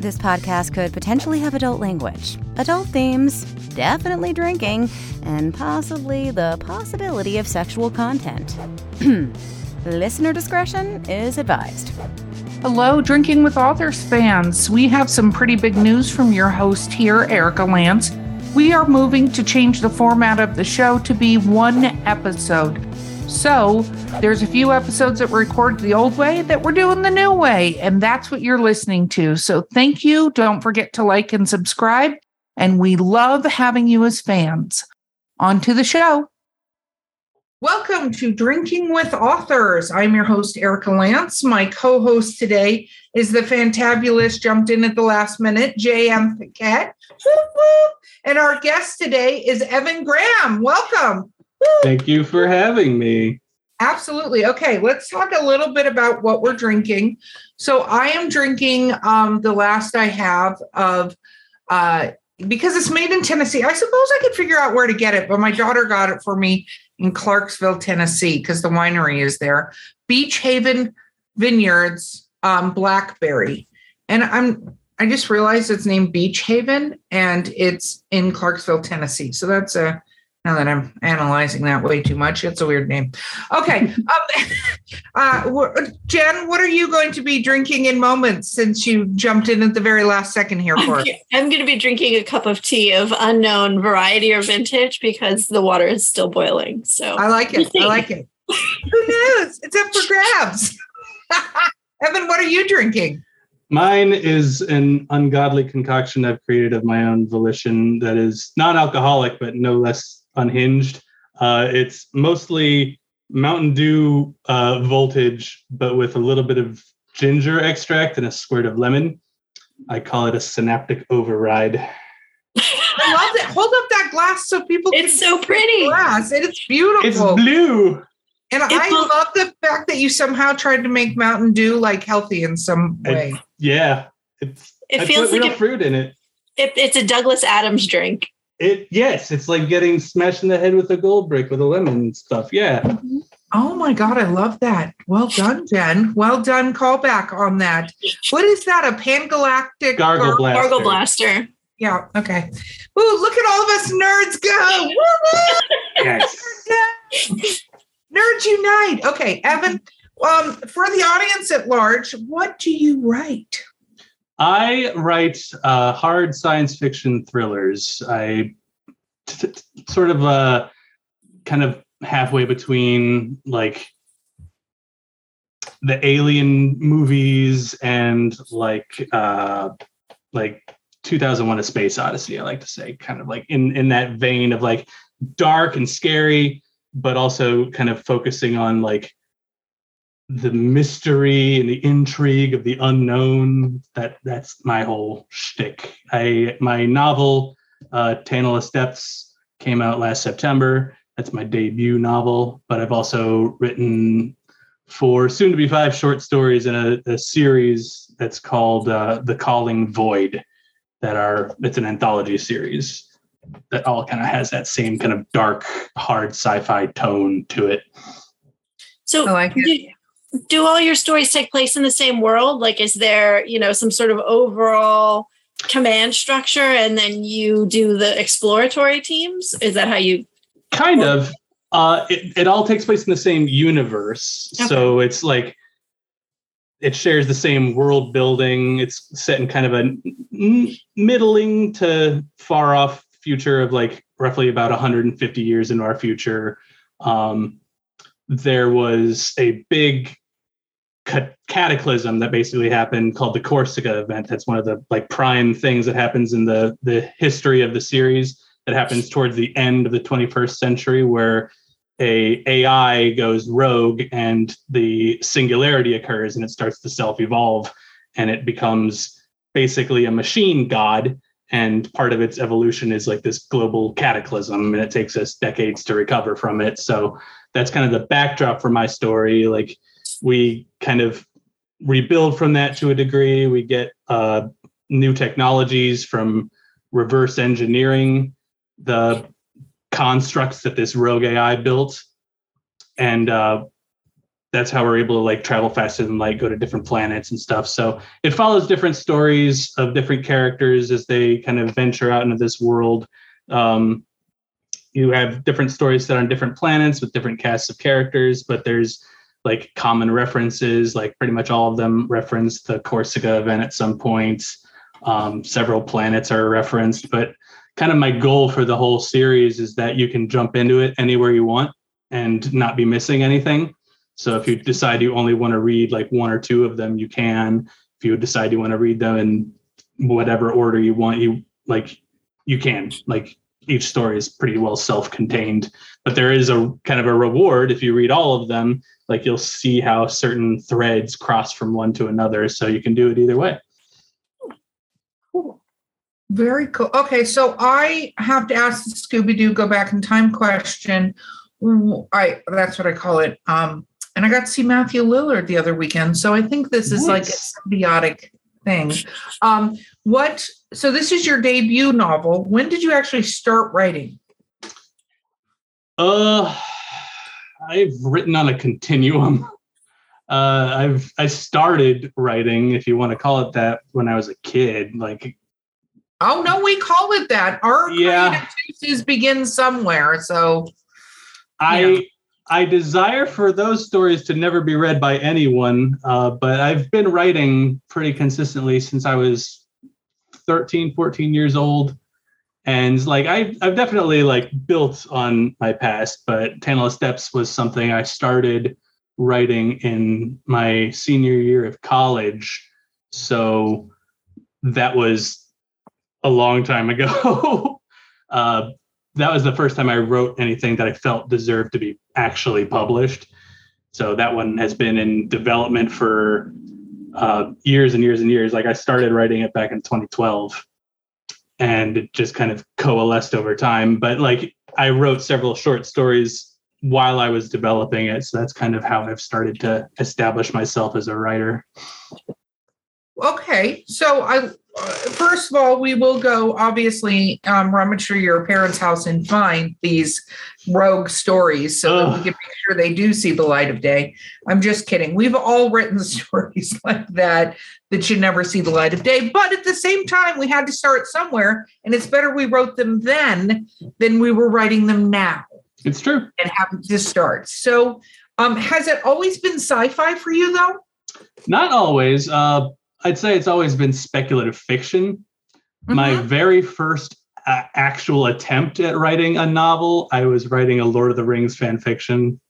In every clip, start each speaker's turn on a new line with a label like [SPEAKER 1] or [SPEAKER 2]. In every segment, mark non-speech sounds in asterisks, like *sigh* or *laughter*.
[SPEAKER 1] This podcast could potentially have adult language, adult themes, definitely drinking, and possibly the possibility of sexual content. *clears throat* Listener discretion is advised.
[SPEAKER 2] Hello, Drinking with Authors fans. We have some pretty big news from your host here, Erika Lance. We are moving to change the format of the show to be one episode. So, there's a few episodes that were recorded the old way that we're doing the new way, and that's what you're listening to. So, thank you. Don't forget to like and subscribe. And we love having you as fans. On to the show. Welcome to Drinking with Authors. I'm your host, Erika Lance. My co host today is the fantabulous, jumped in at the last minute, J.M. Paquette. And our guest today is Evan Graham. Welcome.
[SPEAKER 3] Thank you for having me.
[SPEAKER 2] Absolutely. Okay, let's talk a little bit about what we're drinking. So I am drinking um, the last I have of uh, because it's made in Tennessee. I suppose I could figure out where to get it, but my daughter got it for me in Clarksville, Tennessee, because the winery is there. Beachaven Vineyards um, Blackberry, and I'm I just realized it's named Beachaven and it's in Clarksville, Tennessee. So that's a now that I'm analyzing that way too much, it's a weird name. Okay. *laughs* um, *laughs* uh, Jen, what are you going to be drinking in moments since you jumped in at the very last second here for
[SPEAKER 4] I'm going to be drinking a cup of tea of unknown variety or vintage because the water is still boiling. So
[SPEAKER 2] I like it. I like it. *laughs* Who knows? It's up for grabs. Evan, what are you drinking?
[SPEAKER 3] Mine is an ungodly concoction I've created of my own volition that is non alcoholic, but no less unhinged. Uh, it's mostly Mountain Dew uh, voltage, but with a little bit of ginger extract and a squirt of lemon. I call it a synaptic override.
[SPEAKER 2] I love it. Hold up that glass so people
[SPEAKER 4] it's so pretty.
[SPEAKER 2] Glass. It is beautiful.
[SPEAKER 3] It's blue.
[SPEAKER 2] And it I love the fact that you somehow tried to make Mountain Dew like healthy in some way.
[SPEAKER 3] I, yeah. It's
[SPEAKER 4] it feels like
[SPEAKER 3] real fruit in it.
[SPEAKER 4] it. It's a Douglas Adams drink.
[SPEAKER 3] It yes, it's like getting smashed in the head with a gold brick with a lemon and stuff. Yeah.
[SPEAKER 2] Mm-hmm. Oh my god, I love that. Well done, Jen. Well done. Callback on that. What is that? A pangalactic
[SPEAKER 3] gargle blaster.
[SPEAKER 4] Gargle blaster.
[SPEAKER 2] Yeah. Okay. Ooh, look at all of us nerds go. yes. *laughs* Nerds unite. Okay, Evan. Um, for the audience at large, what do you write?
[SPEAKER 3] I write uh, hard science fiction thrillers. I t- t- sort of uh, kind of halfway between like the alien movies and like uh, like 2001 a space odyssey i like to say kind of like in in that vein of like dark and scary but also kind of focusing on like the mystery and the intrigue of the unknown. That that's my whole shtick. I my novel, uh, Tantalus Depths, came out last September. That's my debut novel, but I've also written four, soon to be five short stories in a, a series that's called uh, The Calling Void. That are it's an anthology series that all kind of has that same kind of dark, hard sci-fi tone to it.
[SPEAKER 4] So, I can. it do all your stories take place in the same world? Like, is there, you know, some sort of overall command structure and then you do the exploratory teams? Is that how you?
[SPEAKER 3] Kind work? of. Uh, it, it all takes place in the same universe. Okay. So it's like, it shares the same world building. It's set in kind of a middling to far off future of like roughly about 150 years into our future. Um, there was a big cataclysm that basically happened called the Corsica event. That's one of the like prime things that happens in the the history of the series that happens towards the end of the 21st century where a AI goes rogue and the singularity occurs and it starts to self-evolve and it becomes basically a machine god and part of its evolution is like this global cataclysm and it takes us decades to recover from it so that's kind of the backdrop for my story like we kind of rebuild from that to a degree. We get uh, new technologies from reverse engineering the constructs that this rogue AI built. And uh, that's how we're able to like travel faster than light, go to different planets and stuff. So it follows different stories of different characters as they kind of venture out into this world. Um, you have different stories set on different planets with different casts of characters, but there's like common references, like pretty much all of them reference the Corsica event at some point. Um, several planets are referenced, but kind of my goal for the whole series is that you can jump into it anywhere you want and not be missing anything. So if you decide you only want to read like one or two of them, you can. If you decide you want to read them in whatever order you want, you like you can. Like each story is pretty well self-contained, but there is a kind of a reward if you read all of them. Like you'll see how certain threads cross from one to another, so you can do it either way.
[SPEAKER 2] Cool. Very cool. Okay, so I have to ask the Scooby Doo go back in time question. I that's what I call it. Um, and I got to see Matthew Lillard the other weekend. So I think this is nice. like a symbiotic thing. Um, what? So this is your debut novel. When did you actually start writing?
[SPEAKER 3] Uh, I've written on a continuum. Uh, I've I started writing, if you want to call it that, when I was a kid. Like,
[SPEAKER 2] oh no, we call it that. Our yeah. creative begin somewhere. So,
[SPEAKER 3] I. Know I desire for those stories to never be read by anyone, uh, but I've been writing pretty consistently since I was 13, 14 years old. And like I, I've definitely like built on my past, but Tantalus Depths was something I started writing in my senior year of college. So that was a long time ago. *laughs* uh, that was the first time I wrote anything that I felt deserved to be actually published. So that one has been in development for uh, years and years and years. Like I started writing it back in 2012 and it just kind of coalesced over time. But like I wrote several short stories while I was developing it. So that's kind of how I've started to establish myself as a writer.
[SPEAKER 2] Okay. So I first of all, we will go obviously um, rummage through your parents' house and find these rogue stories so that we can make sure they do see the light of day. I'm just kidding. We've all written *laughs* stories like that that should never see the light of day. But at the same time, we had to start somewhere, and it's better we wrote them then than we were writing them now.
[SPEAKER 3] It's true.
[SPEAKER 2] And have to start. So, um, has it always been sci-fi for you though?
[SPEAKER 3] Not always. Uh, I'd say it's always been speculative fiction. Mm-hmm. My very first uh, actual attempt at writing a novel, I was writing a Lord of the Rings fan fiction.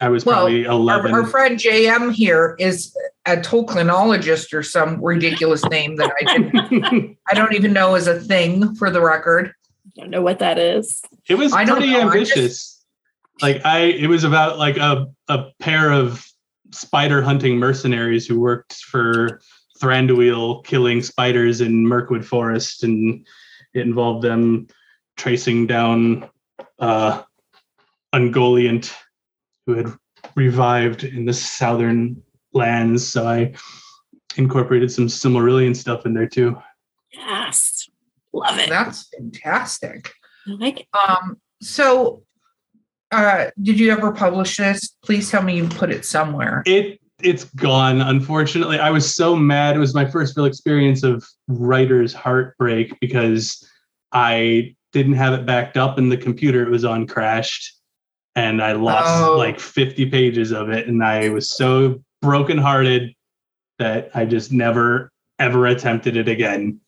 [SPEAKER 3] I was well, probably 11.
[SPEAKER 2] Our, our, friend JM here is a Tolkienologist or some ridiculous name that I didn't, *laughs* I don't even know is a thing for the record.
[SPEAKER 4] I don't know what that is.
[SPEAKER 3] It was I pretty ambitious. Just, like I, it was about like a, a pair of spider hunting mercenaries who worked for Thranduil killing spiders in Mirkwood Forest, and it involved them tracing down uh, Ungoliant, who had revived in the southern lands. So I incorporated some Silmarillion stuff in there too.
[SPEAKER 4] Yes, love it.
[SPEAKER 2] That's fantastic.
[SPEAKER 4] I like it.
[SPEAKER 2] Um, so uh, did you ever publish this? Please tell me you put it somewhere.
[SPEAKER 3] It it's gone. Unfortunately, I was so mad. It was my first real experience of writer's heartbreak because I didn't have it backed up in the computer it was on crashed, and I lost oh. like 50 pages of it, and I was so brokenhearted that I just never ever attempted it again.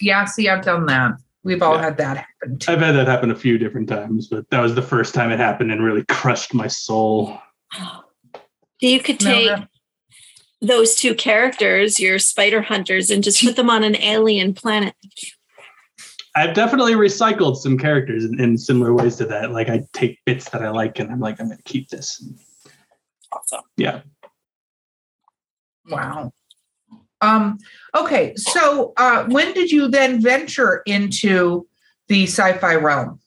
[SPEAKER 2] Yeah, see, I've done that. We've all yeah. had that happen.
[SPEAKER 3] Too. I've had that happen a few different times, but that was the first time it happened and really crushed my soul.
[SPEAKER 4] You could take no, those two characters, your spider hunters, and just put them on an alien planet.
[SPEAKER 3] I've definitely recycled some characters in, in similar ways to that. Like I take bits that I like and I'm like, I'm going to keep this.
[SPEAKER 4] Awesome.
[SPEAKER 3] Yeah.
[SPEAKER 2] Wow. Um, okay, so uh, when did you then venture into the sci-fi realm?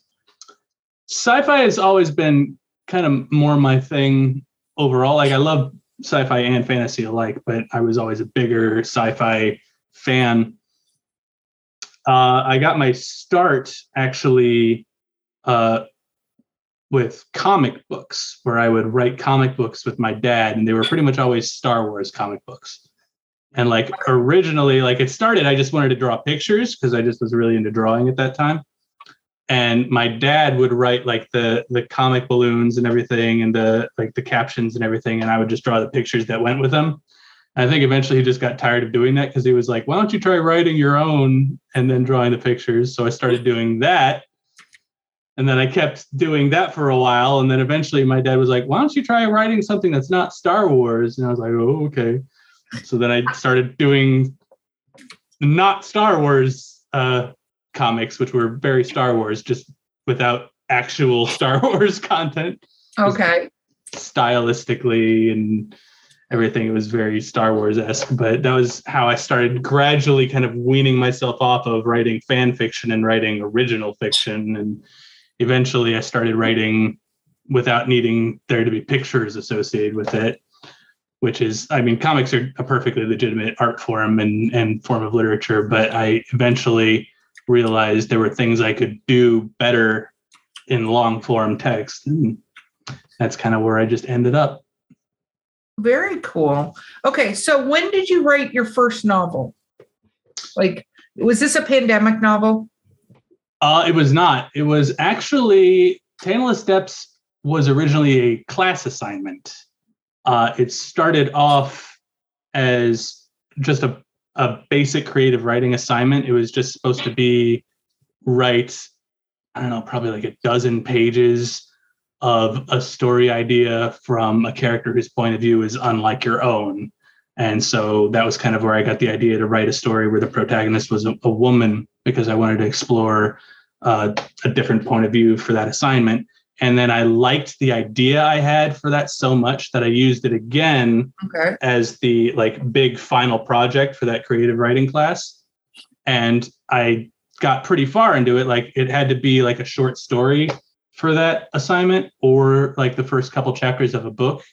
[SPEAKER 3] Sci-fi has always been kind of more my thing overall. Like I love sci-fi and fantasy alike, but I was always a bigger sci-fi fan. Uh, I got my start actually uh, with comic books, where I would write comic books with my dad, and they were pretty much always Star Wars comic books. And like originally, like it started, I just wanted to draw pictures because I just was really into drawing at that time. And my dad would write like the the comic balloons and everything, and the like the captions and everything, and I would just draw the pictures that went with them. I think eventually he just got tired of doing that because he was like, "Why don't you try writing your own and then drawing the pictures?" So I started doing that, and then I kept doing that for a while, and then eventually my dad was like, "Why don't you try writing something that's not Star Wars?" And I was like, "Oh, okay." So then I started doing not Star Wars uh, comics, which were very Star Wars, just without actual *laughs* Star Wars content.
[SPEAKER 2] Okay.
[SPEAKER 3] Stylistically and everything. It was very Star Wars esque, but that was how I started gradually kind of weaning myself off of writing fan fiction and writing original fiction. And eventually I started writing without needing there to be pictures associated with it, which is, I mean, comics are a perfectly legitimate art form and, and form of literature, but I eventually realized there were things I could do better in long form text. And that's kind of where I just ended up.
[SPEAKER 2] Very cool. Okay, so when did you write your first novel? Like, was this a pandemic novel?
[SPEAKER 3] Uh, it was not. It was actually Tantalus Depths was originally a class assignment. Uh, it started off as just a, a basic creative writing assignment. It was just supposed to be write, I don't know, probably like a dozen pages of a story idea from a character whose point of view is unlike your own. And so that was kind of where I got the idea to write a story where the protagonist was a, a woman because I wanted to explore uh, a different point of view for that assignment. And then I liked the idea I had for that so much that I used it again
[SPEAKER 2] okay.
[SPEAKER 3] as the like big final project for that creative writing class. And I got pretty far into it. Like it had to be like a short story for that assignment or like the first couple chapters of a book.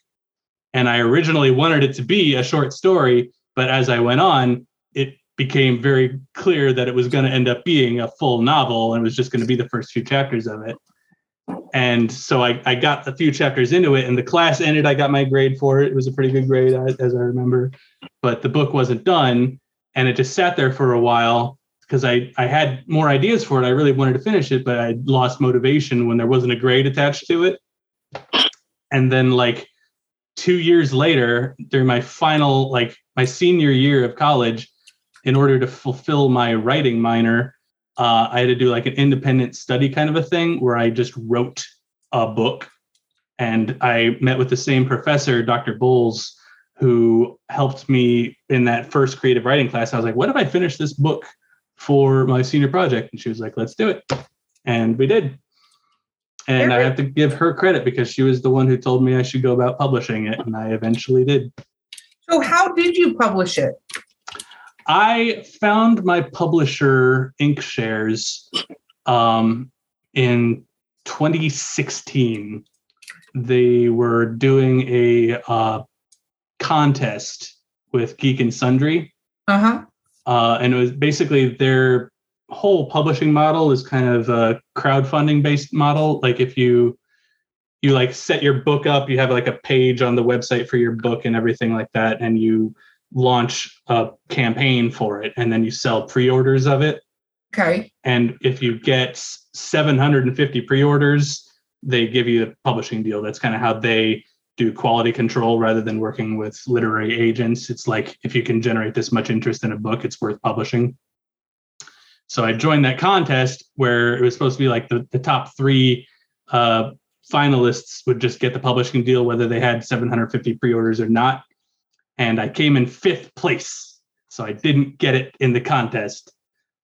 [SPEAKER 3] And I originally wanted it to be a short story, but as I went on, it became very clear that it was going to end up being a full novel and it was just going to be the first few chapters of it. And so I, I got a few chapters into it and the class ended. I got my grade for it. It was a pretty good grade, as I remember, but the book wasn't done. And it just sat there for a while because I, I had more ideas for it. I really wanted to finish it, but I lost motivation when there wasn't a grade attached to it. And then like two years later, during my final, like my senior year of college, in order to fulfill my writing minor, uh, I had to do like an independent study kind of a thing where I just wrote a book. And I met with the same professor, Dr. Bowles, who helped me in that first creative writing class. I was like, what if I finish this book for my senior project. And she was like, let's do it. And we did. And I have to give her credit because she was the one who told me I should go about publishing it. And I eventually did.
[SPEAKER 2] So, how did you publish it?
[SPEAKER 3] I found my publisher, Inkshares, um, in 2016. They were doing a uh, contest with Geek and Sundry.
[SPEAKER 2] Uh huh.
[SPEAKER 3] Uh, and it was basically their whole publishing model is kind of a crowdfunding based model. Like if you you like set your book up, you have like a page on the website for your book and everything like that, and you launch a campaign for it, and then you sell pre-orders of it.
[SPEAKER 2] Okay.
[SPEAKER 3] And if you get 750 pre-orders, they give you the publishing deal. That's kind of how they do quality control rather than working with literary agents. It's like if you can generate this much interest in a book, it's worth publishing. So I joined that contest where it was supposed to be like the, the top three uh, finalists would just get the publishing deal, whether they had 750 pre orders or not. And I came in fifth place. So I didn't get it in the contest.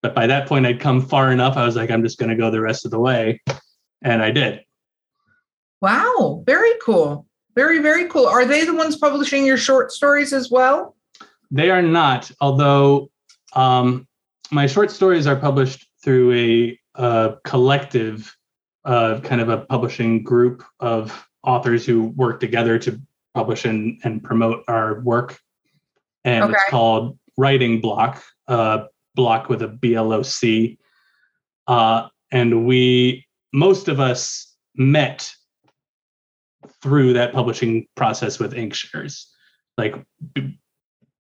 [SPEAKER 3] But by that point, I'd come far enough. I was like, I'm just going to go the rest of the way. And I did.
[SPEAKER 2] Wow. Very cool. Very, very cool. Are they the ones publishing your short stories as well?
[SPEAKER 3] They are not, although um, my short stories are published through a, a collective, uh, kind of a publishing group of authors who work together to publish and, and promote our work. And okay. it's called Writing Bloc, uh, block with a B L O C. Uh, and we, most of us met through that publishing process with Inkshares. Like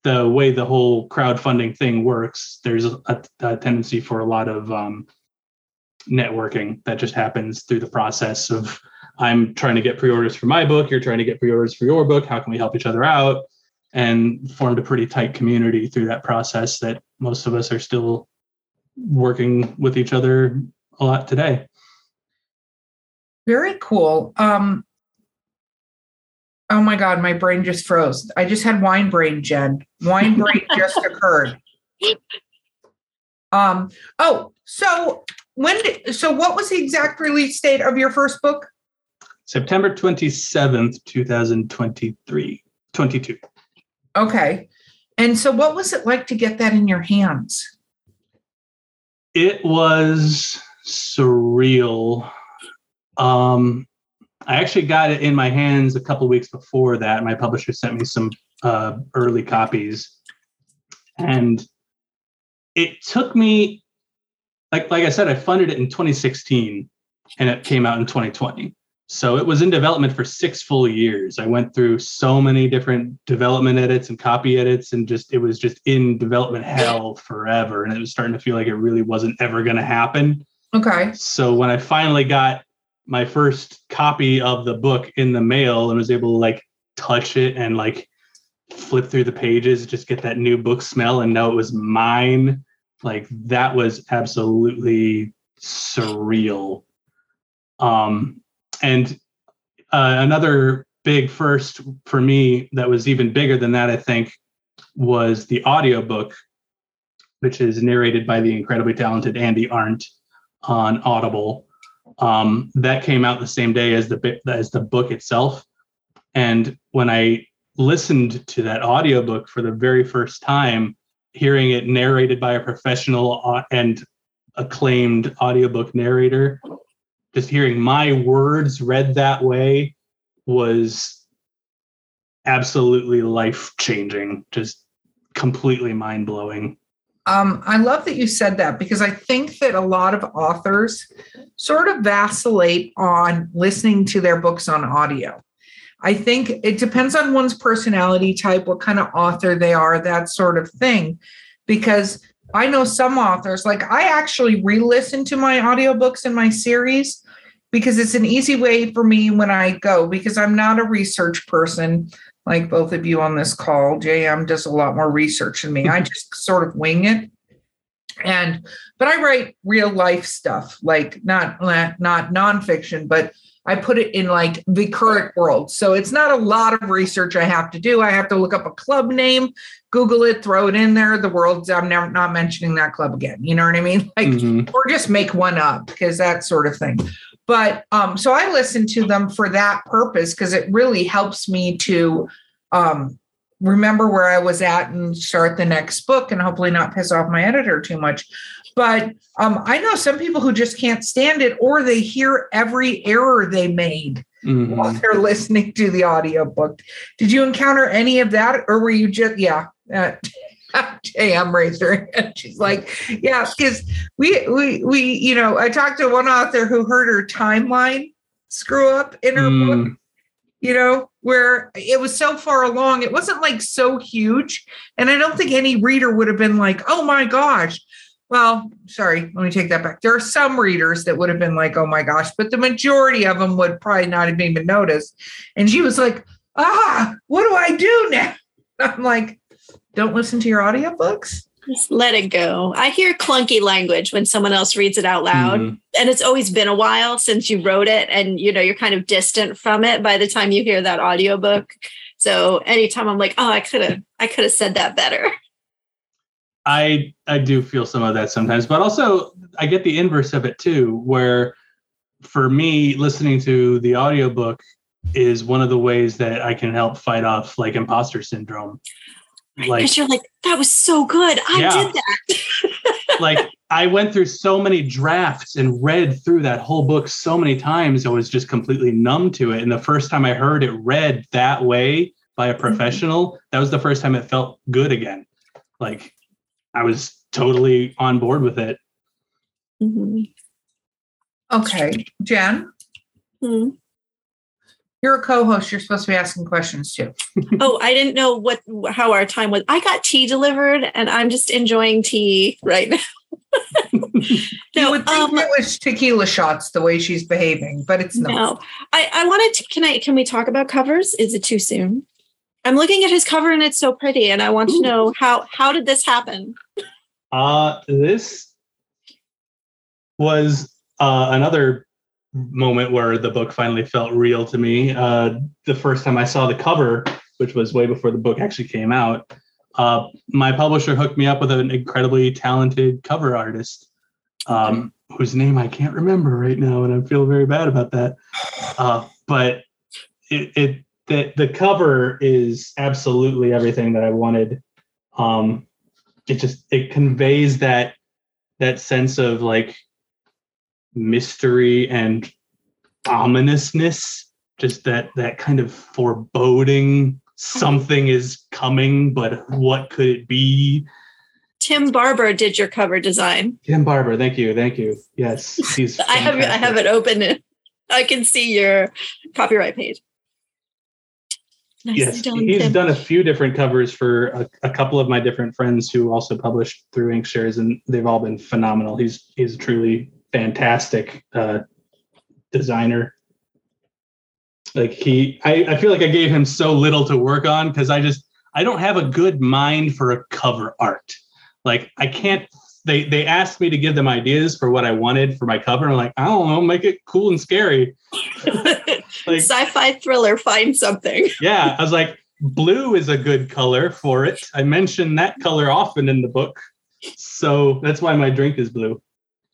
[SPEAKER 3] the way the whole crowdfunding thing works, there's a, a tendency for a lot of um, networking that just happens through the process of I'm trying to get pre-orders for my book, you're trying to get pre-orders for your book. How can we help each other out? And formed a pretty tight community through that process that most of us are still working with each other a lot today.
[SPEAKER 2] Very cool. Um, oh my God, my brain just froze. I just had wine brain, Jen. Wine brain *laughs* just occurred. Um, oh, so when did, so what was the exact release date of your first book?
[SPEAKER 3] September 27th, 2023, 22.
[SPEAKER 2] Okay. And so what was it like to get that in your hands?
[SPEAKER 3] It was surreal. Um, I actually got it in my hands a couple weeks before that. My publisher sent me some uh, early copies, and it took me, like like I said, I funded it in 2016, and it came out in 2020. So it was in development for six full years. I went through so many different development edits and copy edits, and just it was just in development hell forever. And it was starting to feel like it really wasn't ever going to happen.
[SPEAKER 2] Okay.
[SPEAKER 3] So when I finally got my first copy of the book in the mail and was able to like touch it and like flip through the pages, just get that new book smell and know it was mine, like that was absolutely surreal. Um, and uh, another big first for me that was even bigger than that, I think, was the audiobook, which is narrated by the incredibly talented Andi Arndt on Audible. Um, that came out the same day as the as the book itself. And when I listened to that audiobook for the very first time, hearing it narrated by a professional and acclaimed audiobook narrator just hearing my words read that way was absolutely life changing, just completely mind blowing.
[SPEAKER 2] Um, I love that you said that because I think that a lot of authors sort of vacillate on listening to their books on audio. I think it depends on one's personality type, what kind of author they are, that sort of thing. Because I know some authors, like I actually re listen to my audiobooks in my series because it's an easy way for me when I go, because I'm not a research person like both of you on this call. JM does a lot more research than me. I mm-hmm. just sort of wing it. And but I write real life stuff, like not not nonfiction, but I put it in like the current world. So it's not a lot of research I have to do. I have to look up a club name, Google it, throw it in there. The world's, I'm never not mentioning that club again. You know what I mean? *laughs* Like, mm-hmm. or just make one up because that sort of thing. But um, so I listen to them for that purpose because it really helps me to um, remember where I was at and start the next book and hopefully not piss off my editor too much. But um, I know some people who just can't stand it or they hear every error they made mm-hmm. while they're *laughs* listening to the audiobook. Did you encounter any of that or were you just, yeah. Uh, JM raised her hand. She's like, yeah, because we, we, we, you know, I talked to one author who heard her timeline screw up in her mm. book, you know, where it was so far along. It wasn't like so huge. And I don't think any reader would have been like, oh my gosh, well, sorry, let me take that back. There are some readers that would have been like, oh my gosh, but the majority of them would probably not have even noticed. And she was like, ah, what do I do now? *laughs* I'm like, don't listen to your audiobooks?
[SPEAKER 4] Just let it go. I hear clunky language when someone else reads it out loud. Mm-hmm. And it's always been a while since you wrote it and you know you're kind of distant from it by the time you hear that audiobook. So anytime I'm like, oh, I could have I could have said that better. *laughs*
[SPEAKER 3] I I do feel some of that sometimes, but also I get the inverse of it too, where for me, listening to the audiobook is one of the ways that I can help fight off like imposter syndrome.
[SPEAKER 4] Like because you're like, that was so good. I yeah. did
[SPEAKER 3] that. *laughs* like I went through so many drafts and read through that whole book so many times, I was just completely numb to it. And the first time I heard it read that way by a mm-hmm. professional, mm-hmm. that was the first time it felt good again. Like I was totally on board with it.
[SPEAKER 2] Mm-hmm. Okay, Jen. Mm-hmm. You're a co-host. You're supposed to be asking questions too. *laughs*
[SPEAKER 4] oh, I didn't know what how our time was. I got tea delivered, and I'm just enjoying tea right now. *laughs*
[SPEAKER 2] no, you would think um, it was tequila shots the way she's behaving, but it's not.
[SPEAKER 4] No, I, I wanted to. Can I? Can we talk about covers? Is it too soon? I'm looking at his cover and it's so pretty, and I want Ooh. to know how how did this happen?
[SPEAKER 3] Uh this was uh, another moment where the book finally felt real to me. Uh, the first time I saw the cover, which was way before the book actually came out, uh, my publisher hooked me up with an incredibly talented cover artist um, whose name I can't remember right now, and I feel very bad about that. Uh, but it, it the, the cover is absolutely everything that I wanted. Um, it just it conveys that that sense of like mystery and ominousness just that that kind of foreboding something is coming but what could it be?
[SPEAKER 4] Tim barber did your cover design.
[SPEAKER 3] Tim barber thank you thank you. Yes
[SPEAKER 4] he's *laughs* i have i have it open. *laughs* I can see your copyright page.
[SPEAKER 3] Yes done, he's Tim. done a few different covers for a, a, couple of my different friends who also published through inkshares and they've all been phenomenal. He's he's truly fantastic uh, designer. Like he, I, I feel like I gave him so little to work on because I just I don't have a good mind for a cover art. Like I can't. They they asked me to give them ideas for what I wanted for my cover. I'm like, I don't know, make it cool and scary. *laughs*
[SPEAKER 4] like, Sci-fi thriller, find something. *laughs*
[SPEAKER 3] yeah, I was like, blue is a good color for it. I mention that color often in the book, so that's why my drink is blue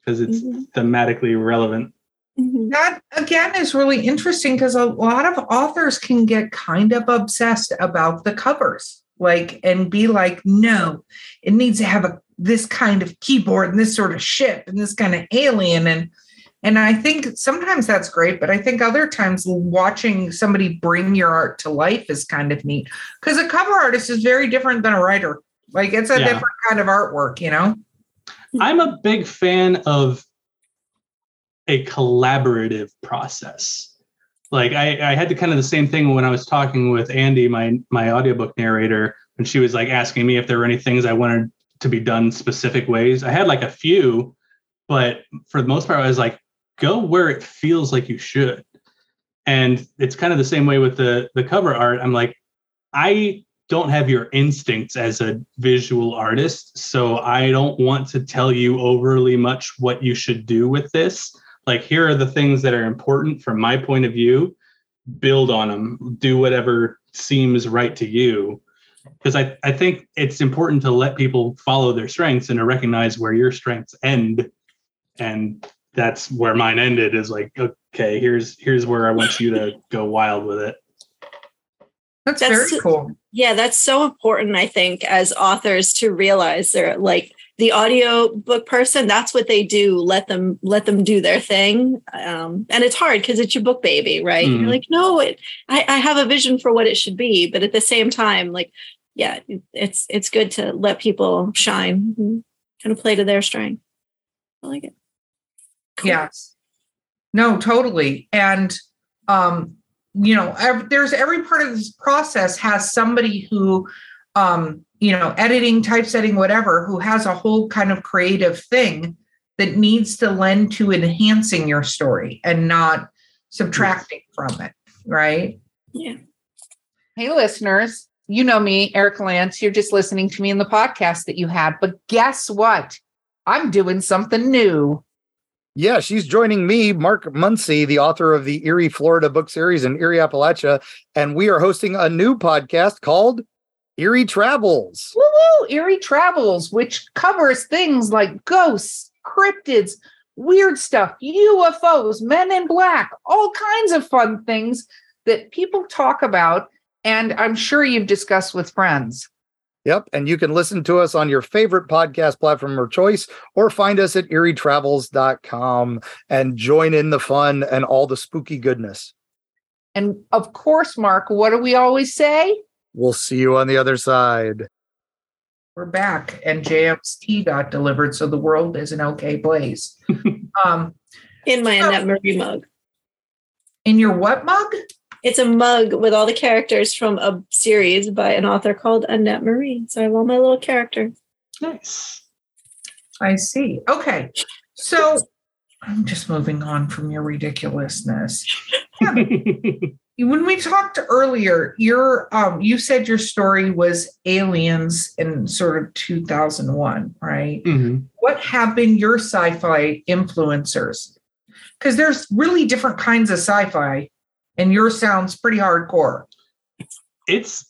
[SPEAKER 3] because it's mm-hmm. thematically relevant.
[SPEAKER 2] Mm-hmm. That again is really interesting because a lot of authors can get kind of obsessed about the covers, like and be like, no, it needs to have a this kind of keyboard and this sort of ship and this kind of alien and and I think sometimes that's great, but I think other times watching somebody bring your art to life is kind of neat because a cover artist is very different than a writer. Like it's a yeah. different kind of artwork, you know.
[SPEAKER 3] I'm a big fan of a collaborative process. Like I, I had to kind of the same thing when I was talking with Andi, my my audiobook narrator, when she was like asking me if there were any things I wanted to be done specific ways. I had like a few, but for the most part, I was like, go where it feels like you should. And it's kind of the same way with the the cover art. I'm like, I don't have your instincts as a visual artist. So I don't want to tell you overly much what you should do with this. Like, here are the things that are important from my point of view. Build on them, do whatever seems right to you. Because I, I think it's important to let people follow their strengths and to recognize where your strengths end. And that's where mine ended is like, okay, here's here's where I want you to go wild with it.
[SPEAKER 2] That's, that's very cool.
[SPEAKER 4] Yeah, that's so important, I think, as authors to realize they're like the audio book person, that's what they do. Let them let them do their thing. Um, and it's hard because it's your book baby, right? Mm. You're mm-hmm. like, no, it I, I have a vision for what it should be, but at the same time, like, yeah, it's it's good to let people shine and kind of play to their strength. I like it.
[SPEAKER 2] Cool. Yes. No, totally. And um you know every, there's every part of this process has somebody who um you know editing typesetting whatever who has a whole kind of creative thing that needs to lend to enhancing your story and not subtracting from it right?
[SPEAKER 4] Yeah.
[SPEAKER 2] Hey listeners you know me eric lance. You're just listening to me in the podcast that you had. But guess what? I'm doing something new
[SPEAKER 5] yeah, she's joining me, Mark Muncy, the author of the Eerie, Florida book series in Eerie, Appalachia. And we are hosting a new podcast called Eerie Travels.
[SPEAKER 2] Woo woo, Eerie Travels, which covers things like ghosts, cryptids, weird stuff, UFOs, men in black, all kinds of fun things that people talk about. And I'm sure you've discussed with friends.
[SPEAKER 5] Yep. And you can listen to us on your favorite podcast platform or choice or find us at eerietravels.com and join in the fun and all the spooky goodness.
[SPEAKER 2] And of course, Mark, what do we always say?
[SPEAKER 5] We'll see you on the other side.
[SPEAKER 2] We're back and JM's tea got delivered, so the world is an okay place. *laughs*
[SPEAKER 4] um, in my so, Annette Marie mug.
[SPEAKER 2] In your what mug?
[SPEAKER 4] It's a mug with all the characters from a series by an author called Annette Marie. So I have all my little characters.
[SPEAKER 3] Nice.
[SPEAKER 2] I see. Okay. So I'm just moving on from your ridiculousness. *laughs* when we talked earlier, your um you said your story was aliens in sort of 2001, right?
[SPEAKER 3] Mhm.
[SPEAKER 2] What have been your sci-fi influencers? Because there's really different kinds of sci-fi, and yours sounds pretty hardcore.
[SPEAKER 3] It's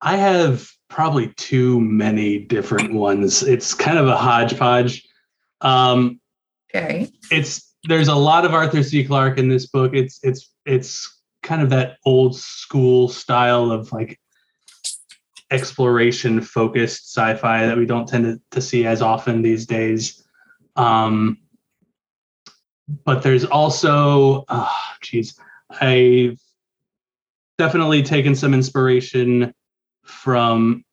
[SPEAKER 3] I have probably too many different ones. It's kind of a hodgepodge. Um,
[SPEAKER 2] Okay.
[SPEAKER 3] it's there's a lot of Arthur C. Clarke in this book. It's it's it's kind of that old school style of like exploration focused sci-fi that we don't tend to, to see as often these days. Um, but there's also, oh, geez, I've definitely taken some inspiration from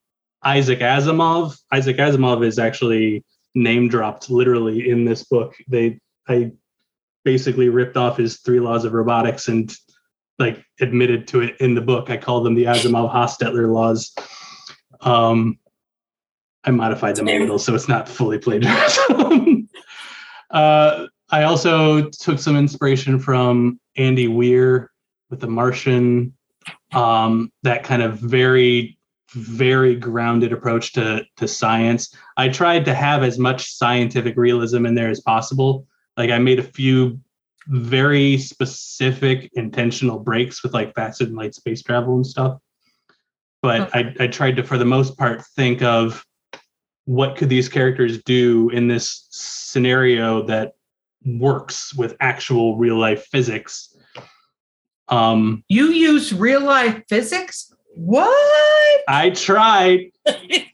[SPEAKER 3] Isaac Asimov. Isaac Asimov is actually name dropped literally in this book. They I basically ripped off his three laws of robotics and like admitted to it in the book. I call them the Asimov Hostetler laws. Um, I modified them a little so it's not fully plagiarized. *laughs* uh, I also took some inspiration from Andy Weir with The Martian. Um, that kind of very, very grounded approach to to science. I tried to have as much scientific realism in there as possible. Like I made a few very specific intentional breaks with like faster than light space travel and stuff. But I, I tried to, for the most part, think of what could these characters do in this scenario that works with actual real life physics. Um,
[SPEAKER 2] You use real life physics? What?
[SPEAKER 3] I tried. *laughs* that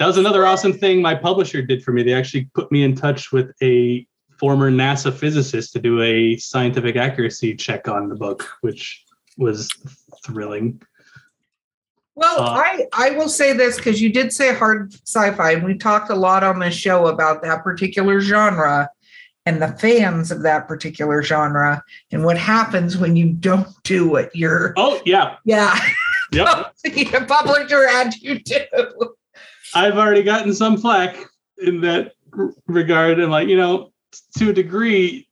[SPEAKER 3] was another awesome thing my publisher did for me. They actually put me in touch with a former NASA physicist to do a scientific accuracy check on the book, which was thrilling.
[SPEAKER 2] Well,
[SPEAKER 3] Uh,
[SPEAKER 2] I I will say this because you did say hard sci-fi, and we talked a lot on this show about that particular genre and the fans of that particular genre and what happens when you don't do what you're
[SPEAKER 3] Oh yeah,
[SPEAKER 2] yeah *laughs*
[SPEAKER 3] yep. *laughs*
[SPEAKER 2] publisher had you do.
[SPEAKER 3] I've already gotten some flack in that regard, and like you know, to a degree,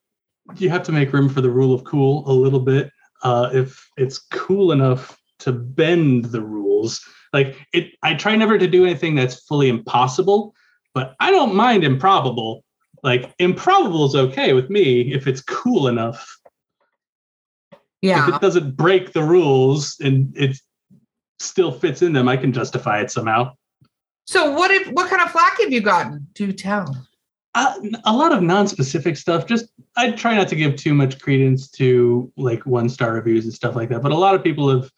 [SPEAKER 3] you have to make room for the rule of cool a little bit. Uh, if it's cool enough to bend the rules, like it, I try never to do anything that's fully impossible, but I don't mind improbable. Like improbable is okay with me if it's cool enough.
[SPEAKER 2] Yeah.
[SPEAKER 3] If it doesn't break the rules and it still fits in them, I can justify it somehow.
[SPEAKER 2] So what if what kind of flack have you gotten? Do tell.
[SPEAKER 3] Uh, a lot of non-specific stuff. Just I try not to give too much credence to like one-star reviews and stuff like that. But a lot of people have